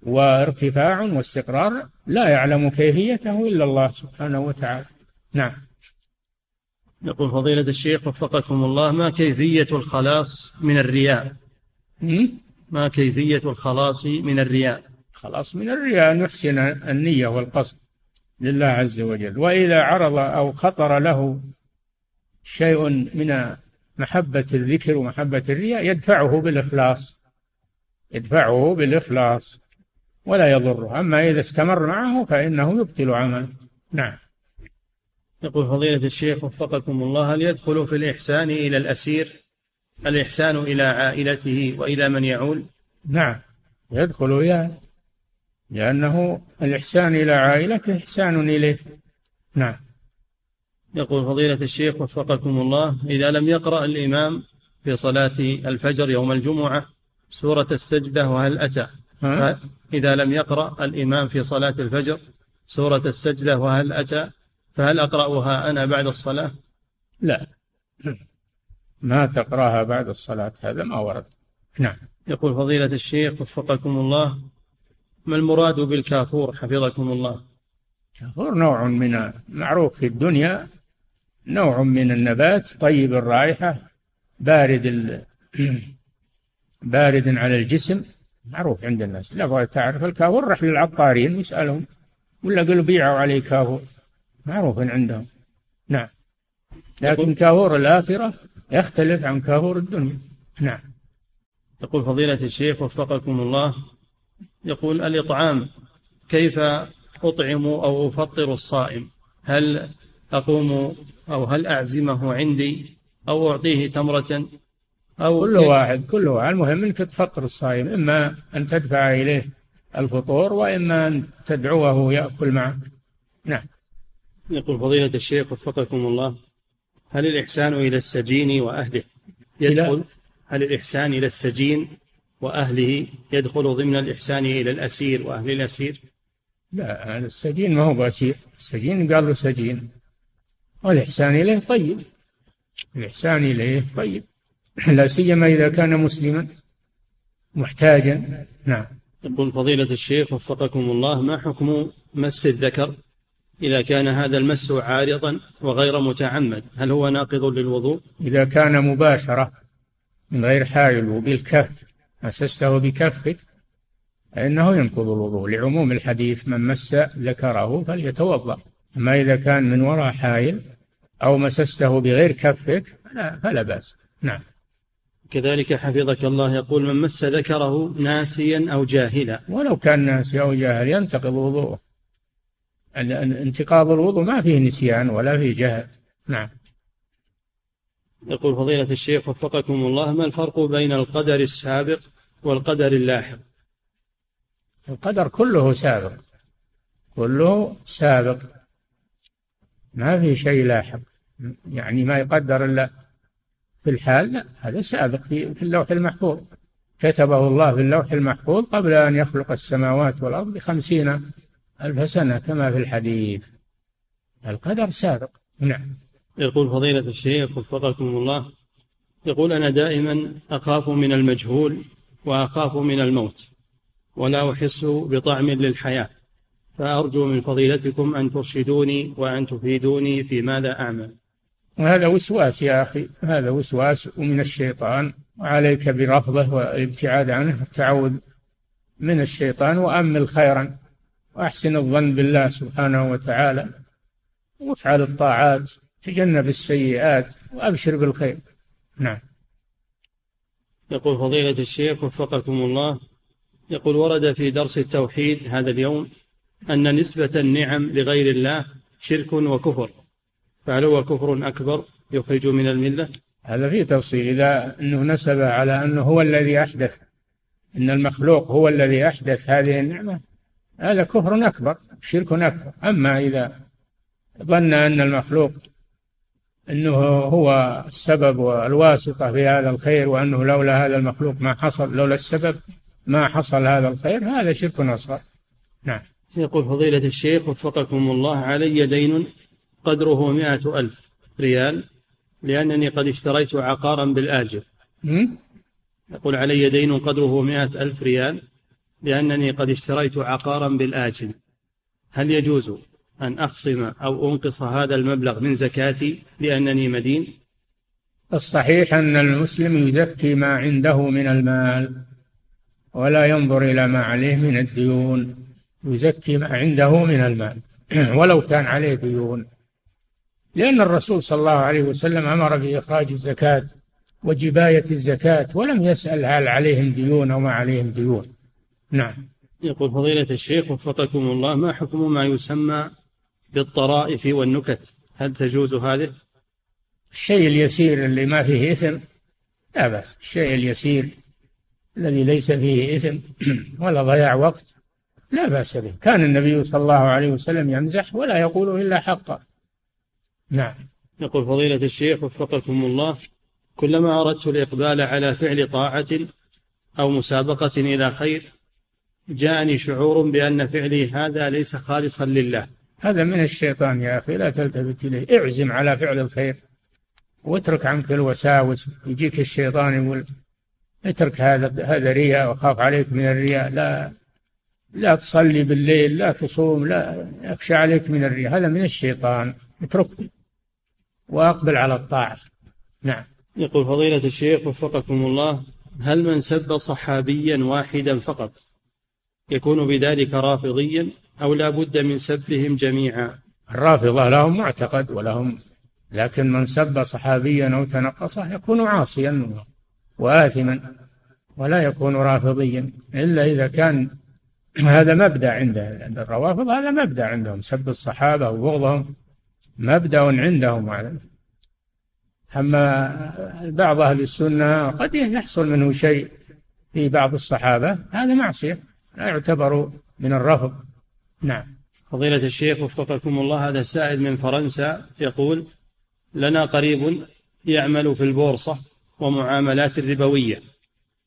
وارتفاع واستقرار لا يعلم كيفيته إلا الله سبحانه وتعالى. نعم. يقول فضيلة الشيخ وفقكم الله ما كيفية الخلاص من الرياء؟ ما كيفية الخلاص من الرياء؟ خلاص من الرياء أن يحسن النية والقصد لله عز وجل. وإذا عرض أو خطر له شيء من محبة الذكر ومحبة الرياء يدفعه بالإخلاص. يدفعه بالإخلاص ولا يضره. أما إذا استمر معه فإنه يبطل عمله نعم. يقول فضيلة الشيخ وفقكم الله هل يدخل في الإحسان إلى الأسير؟ الإحسان إلى عائلته وإلى من يعول؟ نعم. يدخل إلى لأنه الإحسان إلى عائلته إحسان إليه. نعم. يقول فضيلة الشيخ وفقكم الله إذا لم يقرأ الإمام في صلاة الفجر يوم الجمعة سورة السجدة وهل أتى؟ إذا لم يقرأ الإمام في صلاة الفجر سورة السجدة وهل أتى؟ فهل أقرأها أنا بعد الصلاة؟ لا. ما تقرأها بعد الصلاة هذا ما ورد. نعم. يقول فضيلة الشيخ وفقكم الله ما المراد بالكافور؟ حفظكم الله. كافور نوع من معروف في الدنيا نوع من النبات طيب الرائحة بارد. بارد على الجسم. معروف عند الناس. لا تعرف الكافور رح للعطارين يسألهم ولا قالوا بيعوا عليه كافور معروف عندهم. نعم. لكن كافور الآخرة يختلف عن كافور الدنيا. نعم. يقول فضيلة الشيخ وفقكم الله يقول الإطعام كيف أطعم أو أفطر الصائم؟ هل أقوم أو هل أعزمه عندي أو أعطيه تمرة؟ أو كل واحد كل واحد. المهم أنك تفطر الصائم إما أن تدفع إليه الفطور وإما أن تدعوه يأكل معك نعم. يقول فضيلة الشيخ وفقكم الله هل الإحسان إلى السجين وأهله يدخل؟ هل الإحسان إلى السجين وأهله يدخل ضمن الإحسان إلى الأسير وأهل الأسير؟ لا السجين ما هو بأسير. السجين قال له سجين. والإحسان إليه طيب. الإحسان إليه طيب. لا سيما إذا كان مسلما محتاجا. نعم. يقول فضيلة الشيخ وفقكم الله ما حكم مس الذكر إذا كان هذا المس عارضا وغير متعمد؟ هل هو ناقض للوضوء؟ إذا كان مباشرة من غير حائل وبالكف مسسته بكفك فإنه ينقض الوضوء. لعموم الحديث من مس ذكره فليتوضأ. أما إذا كان من وراء حائل أو مسسته بغير كفك فلا, فلا بأس. نعم. كذلك حفظك الله يقول من مس ذكره ناسيا أو جاهلا. ولو كان ناسي أو جاهل ينتقض وضوءه. انتقاض الوضوء ما فيه نسيان ولا فيه جهل. نعم. يقول فضيلة الشيخ وفقكم الله ما الفرق بين القدر السابق والقدر اللاحق؟ القدر كله سابق. كله سابق. ما في شيء لاحق. يعني ما يقدر إلا في الحال لا هذا سابق في اللوح المحفوظ. كتبه الله في اللوح المحفوظ قبل أن يخلق السماوات والأرض بخمسين ألف سنة كما في الحديث. القدر سابق. نعم. يقول فضيلة الشيخ وفقكم الله يقول أنا دائما أخاف من المجهول وأخاف من الموت ولا أحس بطعم للحياة. فأرجو من فضيلتكم أن ترشدوني وأن تفيدوني في ماذا أعمل؟ هذا وسواس يا أخي هذا وسواس من الشيطان وعليك برفضه والابتعاد عنه والتعوذ من الشيطان وأمل خيرا وأحسن الظن بالله سبحانه وتعالى وافعل الطاعات تجنب السيئات وأبشر بالخير. نعم. يقول فضيلة الشيخ وفقكم الله يقول ورد في درس التوحيد هذا اليوم أن نسبة النعم لغير الله شرك وكفر. فهل هو كفر أكبر يخرج من الملة؟ هذا فيه تفصيل. إذا أنه نسب على أنه هو الذي أحدث إن المخلوق هو الذي أحدث هذه النعمة هذا كفر أكبر شرك أكبر. أما إذا ظن أن المخلوق أنه هو السبب والواسطة في هذا الخير وأنه لولا هذا المخلوق ما حصل لولا السبب ما حصل هذا الخير هذا شرك أصغر. نعم. يقول فضيلة الشيخ وفقكم الله علي دين قدره مائة ألف ريال لأنني قد اشتريت عقارا بالآجر. يقول علي دين قدره مائة ألف ريال لأنني قد اشتريت عقارا بالآجل هل يجوز أن أخصم أو أنقص هذا المبلغ من زكاتي لأنني مدين؟ الصحيح أن المسلم يزكي ما عنده من المال ولا ينظر إلى ما عليه من الديون يزكي ما عنده من المال. ولو كان عليه ديون. لأن الرسول صلى الله عليه وسلم أمر بإخراج الزكاة وجباية الزكاة ولم يسأل هل عليهم ديون أو ما عليهم ديون. نعم. يقول فضيلة الشيخ وفقكم الله ما حكم ما يسمى بالطرائف والنكت؟ هل تجوز هذه؟ الشيء اليسير اللي ما فيه إثم؟ لا بأس. الشيء اليسير الذي ليس فيه إثم ولا ضياع وقت لا بأس به. كان النبي صلى الله عليه وسلم يمزح ولا يقول إلا حقا نعم. يقول فضيلة الشيخ وفقكم الله كلما أردت الإقبال على فعل طاعة أو مسابقة إلى خير جاءني شعور بأن فعلي هذا ليس خالصا لله. هذا من الشيطان يا أخي لا تلتفت إليه. اعزم على فعل الخير واترك عنك الوساوس. يجيك الشيطان يقول اترك هذا هذا رياء وخاف عليك من الرياء. لا لا تصلي بالليل لا تصوم لا يخشى عليك من الرياء. هذا من الشيطان. اتركه. وأقبل على الطاعة. نعم. يقول فضيلة الشيخ وفقكم الله هل من سب صحابيا واحدا فقط يكون بذلك رافضيا أو لا بد من سبهم جميعا؟ الرافضة لهم معتقد ولهم لكن من سب صحابيا أو تنقصه يكون عاصيا وآثما ولا يكون رافضيا إلا إذا كان هذا مبدأ عند الروافض هذا مبدأ عندهم سب الصحابة وبغضهم. مبدأ عندهم أما بعض أهل السنة قد يحصل منه شيء في بعض الصحابة هذا معصية لا يعتبر من الرفض. نعم. فضيلة الشيخ وفقكم الله هذا سائل من فرنسا يقول لنا قريب يعمل في البورصة ومعاملات الربوية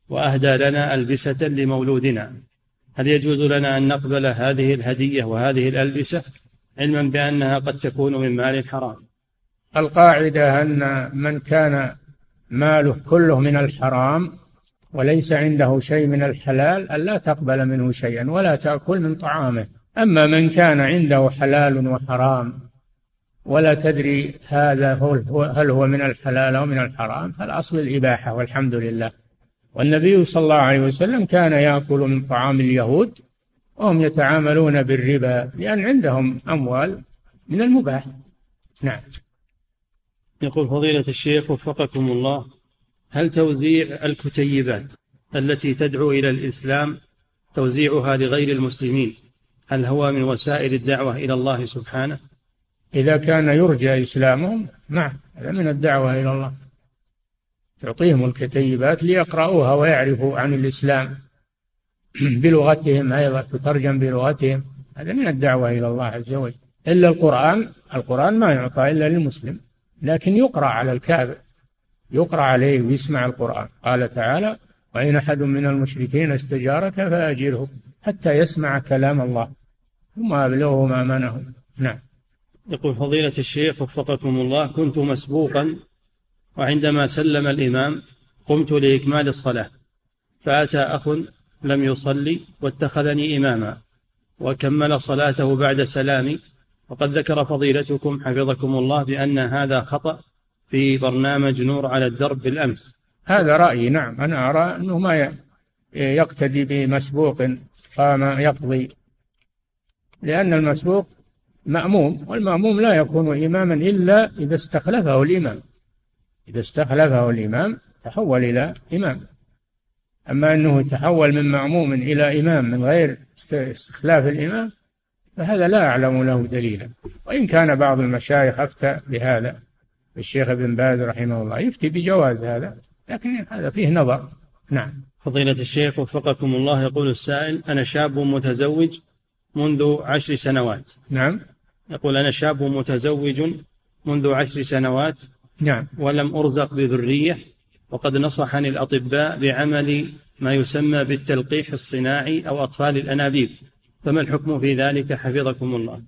وأهدى لنا ألبسة لمولودنا. هل يجوز لنا أن نقبل هذه الهدية وهذه الألبسة علما بأنها قد تكون من مال حرام القاعدة أن من كان ماله كله من الحرام وليس عنده شيء من الحلال ألا تقبل منه شيئا ولا تأكل من طعامه. أما من كان عنده حلال وحرام ولا تدري هذا هو هل هو من الحلال أو من الحرام فالأصل الإباحة والحمد لله. والنبي صلى الله عليه وسلم كان يأكل من طعام اليهود وهم يتعاملون بالربا لأن عندهم أموال من المباح. نعم. يقول فضيلة الشيخ وفقكم الله هل توزيع الكتيبات التي تدعو إلى الإسلام توزيعها لغير المسلمين هل هو من وسائل الدعوة إلى الله سبحانه؟ إذا كان يرجى إسلامهم نعم هذا من الدعوة إلى الله. تعطيهم الكتيبات ليقرأوها ويعرفوا عن الإسلام. بلغتهم أيضا تترجم بلغتهم. هذا من الدعوة إلى الله عز وجل. إلا القرآن القرآن ما يعطى إلا للمسلم لكن يقرأ على الكافر يقرأ عليه ويسمع القرآن. قال تعالى وإن أحد من المشركين استجارك فأجره حتى يسمع كلام الله. ثم أبلغه مأمنه نعم. يقول فضيلة الشيخ وفقكم الله كنت مسبوقا وعندما سلم الإمام قمت لإكمال الصلاة فأتى أخ لم يصلي واتخذني إماما وكمل صلاته بعد سلامي وقد ذكر فضيلتكم حفظكم الله بأن هذا خطأ في برنامج نور على الدرب بالأمس. هذا رأيي نعم. أنا أرى أنه ما يقتدي بمسبوق قام يقضي. لأن المسبوق مأموم والمأموم لا يكون إماما إلا إذا استخلفه الإمام. إذا استخلفه الإمام تحول إلى إمام. أما أنه يتحول من مأموم إلى إمام من غير استخلاف الإمام فهذا لا أعلم له دليلا. وإن كان بعض المشايخ أفتى بهذا الشيخ ابن باز رحمه الله يفتي بجواز هذا لكن هذا فيه نظر. نعم. فضيلة الشيخ وفقكم الله يقول السائل أنا شاب متزوج منذ عشر سنوات. نعم. يقول أنا شاب متزوج منذ عشر سنوات. نعم. ولم أرزق بذرية. وقد نصحني الأطباء بعمل ما يسمى بالتلقيح الصناعي أو أطفال الأنابيب. فما الحكم في ذلك؟ حفظكم الله.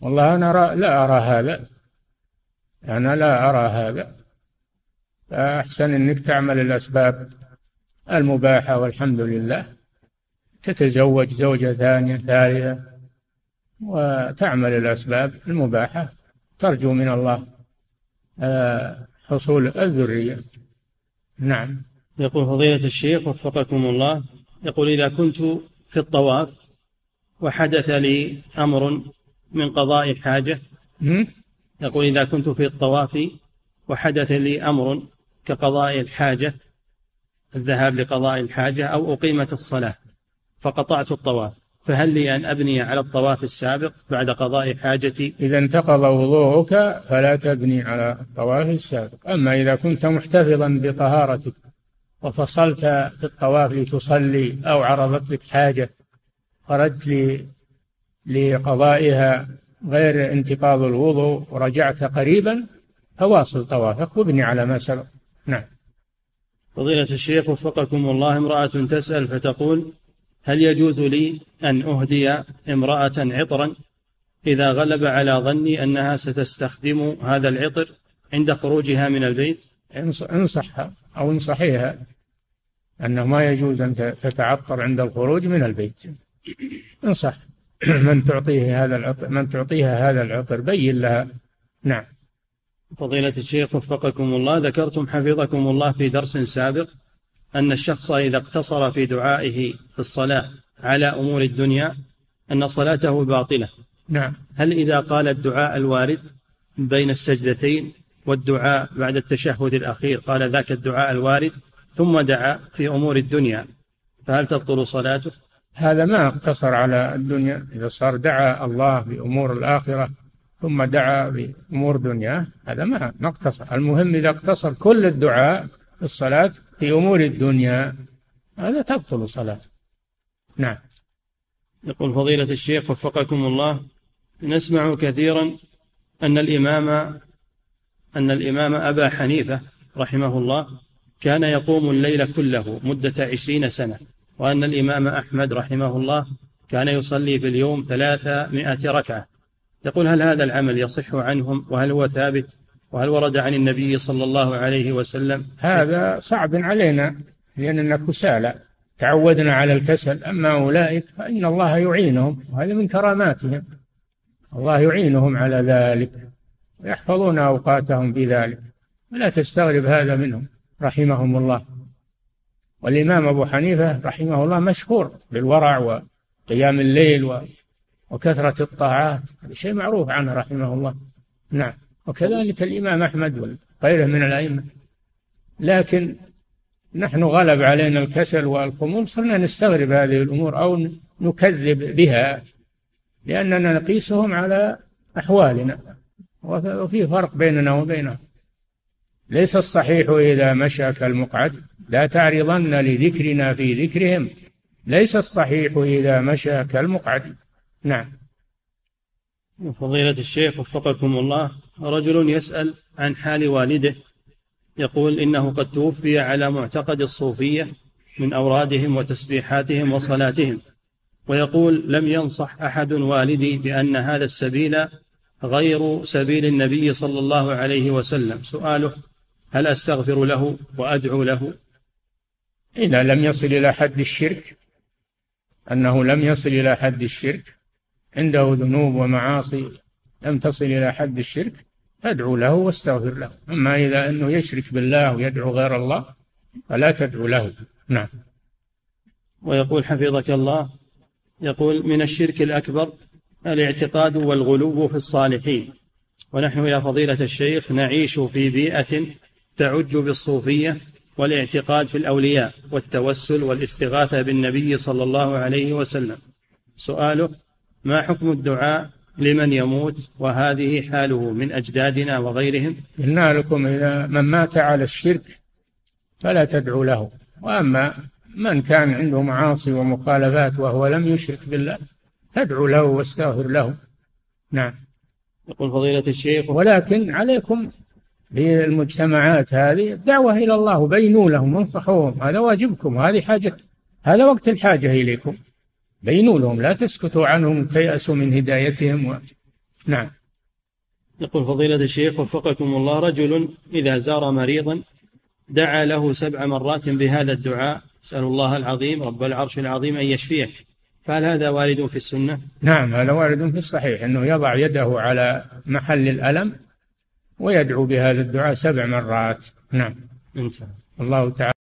والله أنا لا أرى هذا. أنا لا أرى هذا. فأحسن أنك تعمل الأسباب المباحة والحمد لله. تتزوج زوجة ثانية ثالثة وتعمل الأسباب المباحة. ترجو من الله آه، حصول الذرية. نعم. يقول فضيلة الشيخ وفقكم الله يقول إذا كنت في الطواف وحدث لي أمر من قضاء حاجة يقول إذا كنت في الطواف وحدث لي أمر كقضاء الحاجة الذهاب لقضاء الحاجة أو أقيمت الصلاة فقطعت الطواف. فهل لي أن أبني على الطواف السابق بعد قضاء حاجتي؟ إذا انتقض وضوءك فلا تبني على الطواف السابق. أما إذا كنت محتفظا بطهارتك وفصلت في الطواف لتصلي أو عرضت لك حاجة خرجت لي لقضائها غير انتقاض الوضوء ورجعت قريبا فواصل طوافك وابني على ما سبق. نعم. فضيلة الشيخ وفقكم الله امرأة تسأل فتقول هل يجوز لي أن أهدي امرأة عطرا إذا غلب على ظني أنها ستستخدم هذا العطر عند خروجها من البيت؟ انصحها أو انصحيها أنه ما يجوز أن تتعطر عند الخروج من البيت. انصح من تعطيه هذا العطر من تعطيها هذا العطر بين لها. نعم. فضيلة الشيخ وفقكم الله ذكرتم حفظكم الله في درس سابق أن الشخص إذا اقتصر في دعائه في الصلاة على أمور الدنيا أن صلاته باطلة. نعم. هل إذا قال الدعاء الوارد بين السجدتين والدعاء بعد التشهد الأخير قال ذاك الدعاء الوارد ثم دعا في أمور الدنيا فهل تبطل صلاته؟ هذا ما اقتصر على الدنيا. إذا صار دعا الله بأمور الآخرة ثم دعا بأمور دنياه هذا ما نقتصر المهم إذا اقتصر كل الدعاء الصلاة في أمور الدنيا هذا تبطل صلاة نعم. يقول فضيلة الشيخ وفقكم الله نسمع كثيرا أن الإمام أن الإمام أبا حنيفة رحمه الله كان يقوم الليل كله مدة عشرين سنة وأن الإمام أحمد رحمه الله كان يصلي في اليوم ثلاثمائة ركعة. يقول هل هذا العمل يصح عنهم؟ وهل هو ثابت؟ وهل ورد عن النبي صلى الله عليه وسلم؟ هذا صعب علينا لأننا كسالى تعودنا على الكسل. أما أولئك فإن الله يعينهم وهذا من كراماتهم. الله يعينهم على ذلك ويحفظون أوقاتهم بذلك. ولا تستغرب هذا منهم رحمهم الله. والإمام أبو حنيفة رحمه الله مشهور بالورع وقيام الليل وكثرة الطاعات هذا شيء معروف عنه رحمه الله. نعم. وكذلك الإمام أحمد وغيره من الأئمة. لكن نحن غلب علينا الكسل والخمول صرنا نستغرب هذه الأمور أو نكذب بها لأننا نقيسهم على أحوالنا. وفي فرق بيننا وبينهم. ليس الصحيح إذا مشى كالمقعد لا تعرضن لذكرنا في ذكرهم. ليس الصحيح إذا مشى كالمقعد. نعم. فضيلة الشيخ وفقكم الله رجل يسأل عن حال والده يقول إنه قد توفي على معتقد الصوفية من أورادهم وتسبيحاتهم وصلاتهم ويقول لم ينصح أحد والدي بأن هذا السبيل غير سبيل النبي صلى الله عليه وسلم. سؤاله هل أستغفر له وأدعو له؟ إذا لم يصل إلى حد الشرك أنه لم يصل إلى حد الشرك عنده ذنوب ومعاصي لم تصل إلى حد الشرك فادعو له واستغفر له. أما إذا أنه يشرك بالله ويدعو غير الله فلا تدعو له. نعم. ويقول حفظك الله يقول من الشرك الأكبر الاعتقاد والغلو في الصالحين. ونحن يا فضيلة الشيخ نعيش في بيئة تعج بالصوفية والاعتقاد في الأولياء والتوسل والاستغاثة بالنبي صلى الله عليه وسلم. سؤاله ما حكم الدعاء لمن يموت وهذه حاله من أجدادنا وغيرهم؟ قلنا لكم إذا من مات على الشرك فلا تدعو له. وأما من كان عنده معاصي ومخالفات وهو لم يشرك بالله فادعوا له واستغفر له. نعم. يقول فضيلة الشيخ ولكن عليكم بالمجتمعات هذه الدعوة إلى الله بينوا لهم وانصحوهم هذا واجبكم هذه حاجة هذا وقت الحاجة إليكم. بينوا لهم لا تسكتوا عنهم تيأسوا من هدايتهم و... نعم. يقول فضيلة الشيخ وفقكم الله رجل إذا زار مريضا دعا له سبع مرات بهذا الدعاء. أسأل الله العظيم رب العرش العظيم أن يشفيك. فهل هذا وارد في السنة؟ نعم هذا وارد في الصحيح أنه يضع يده على محل الألم ويدعو بهذا الدعاء سبع مرات. نعم. انتهى. الله تعالى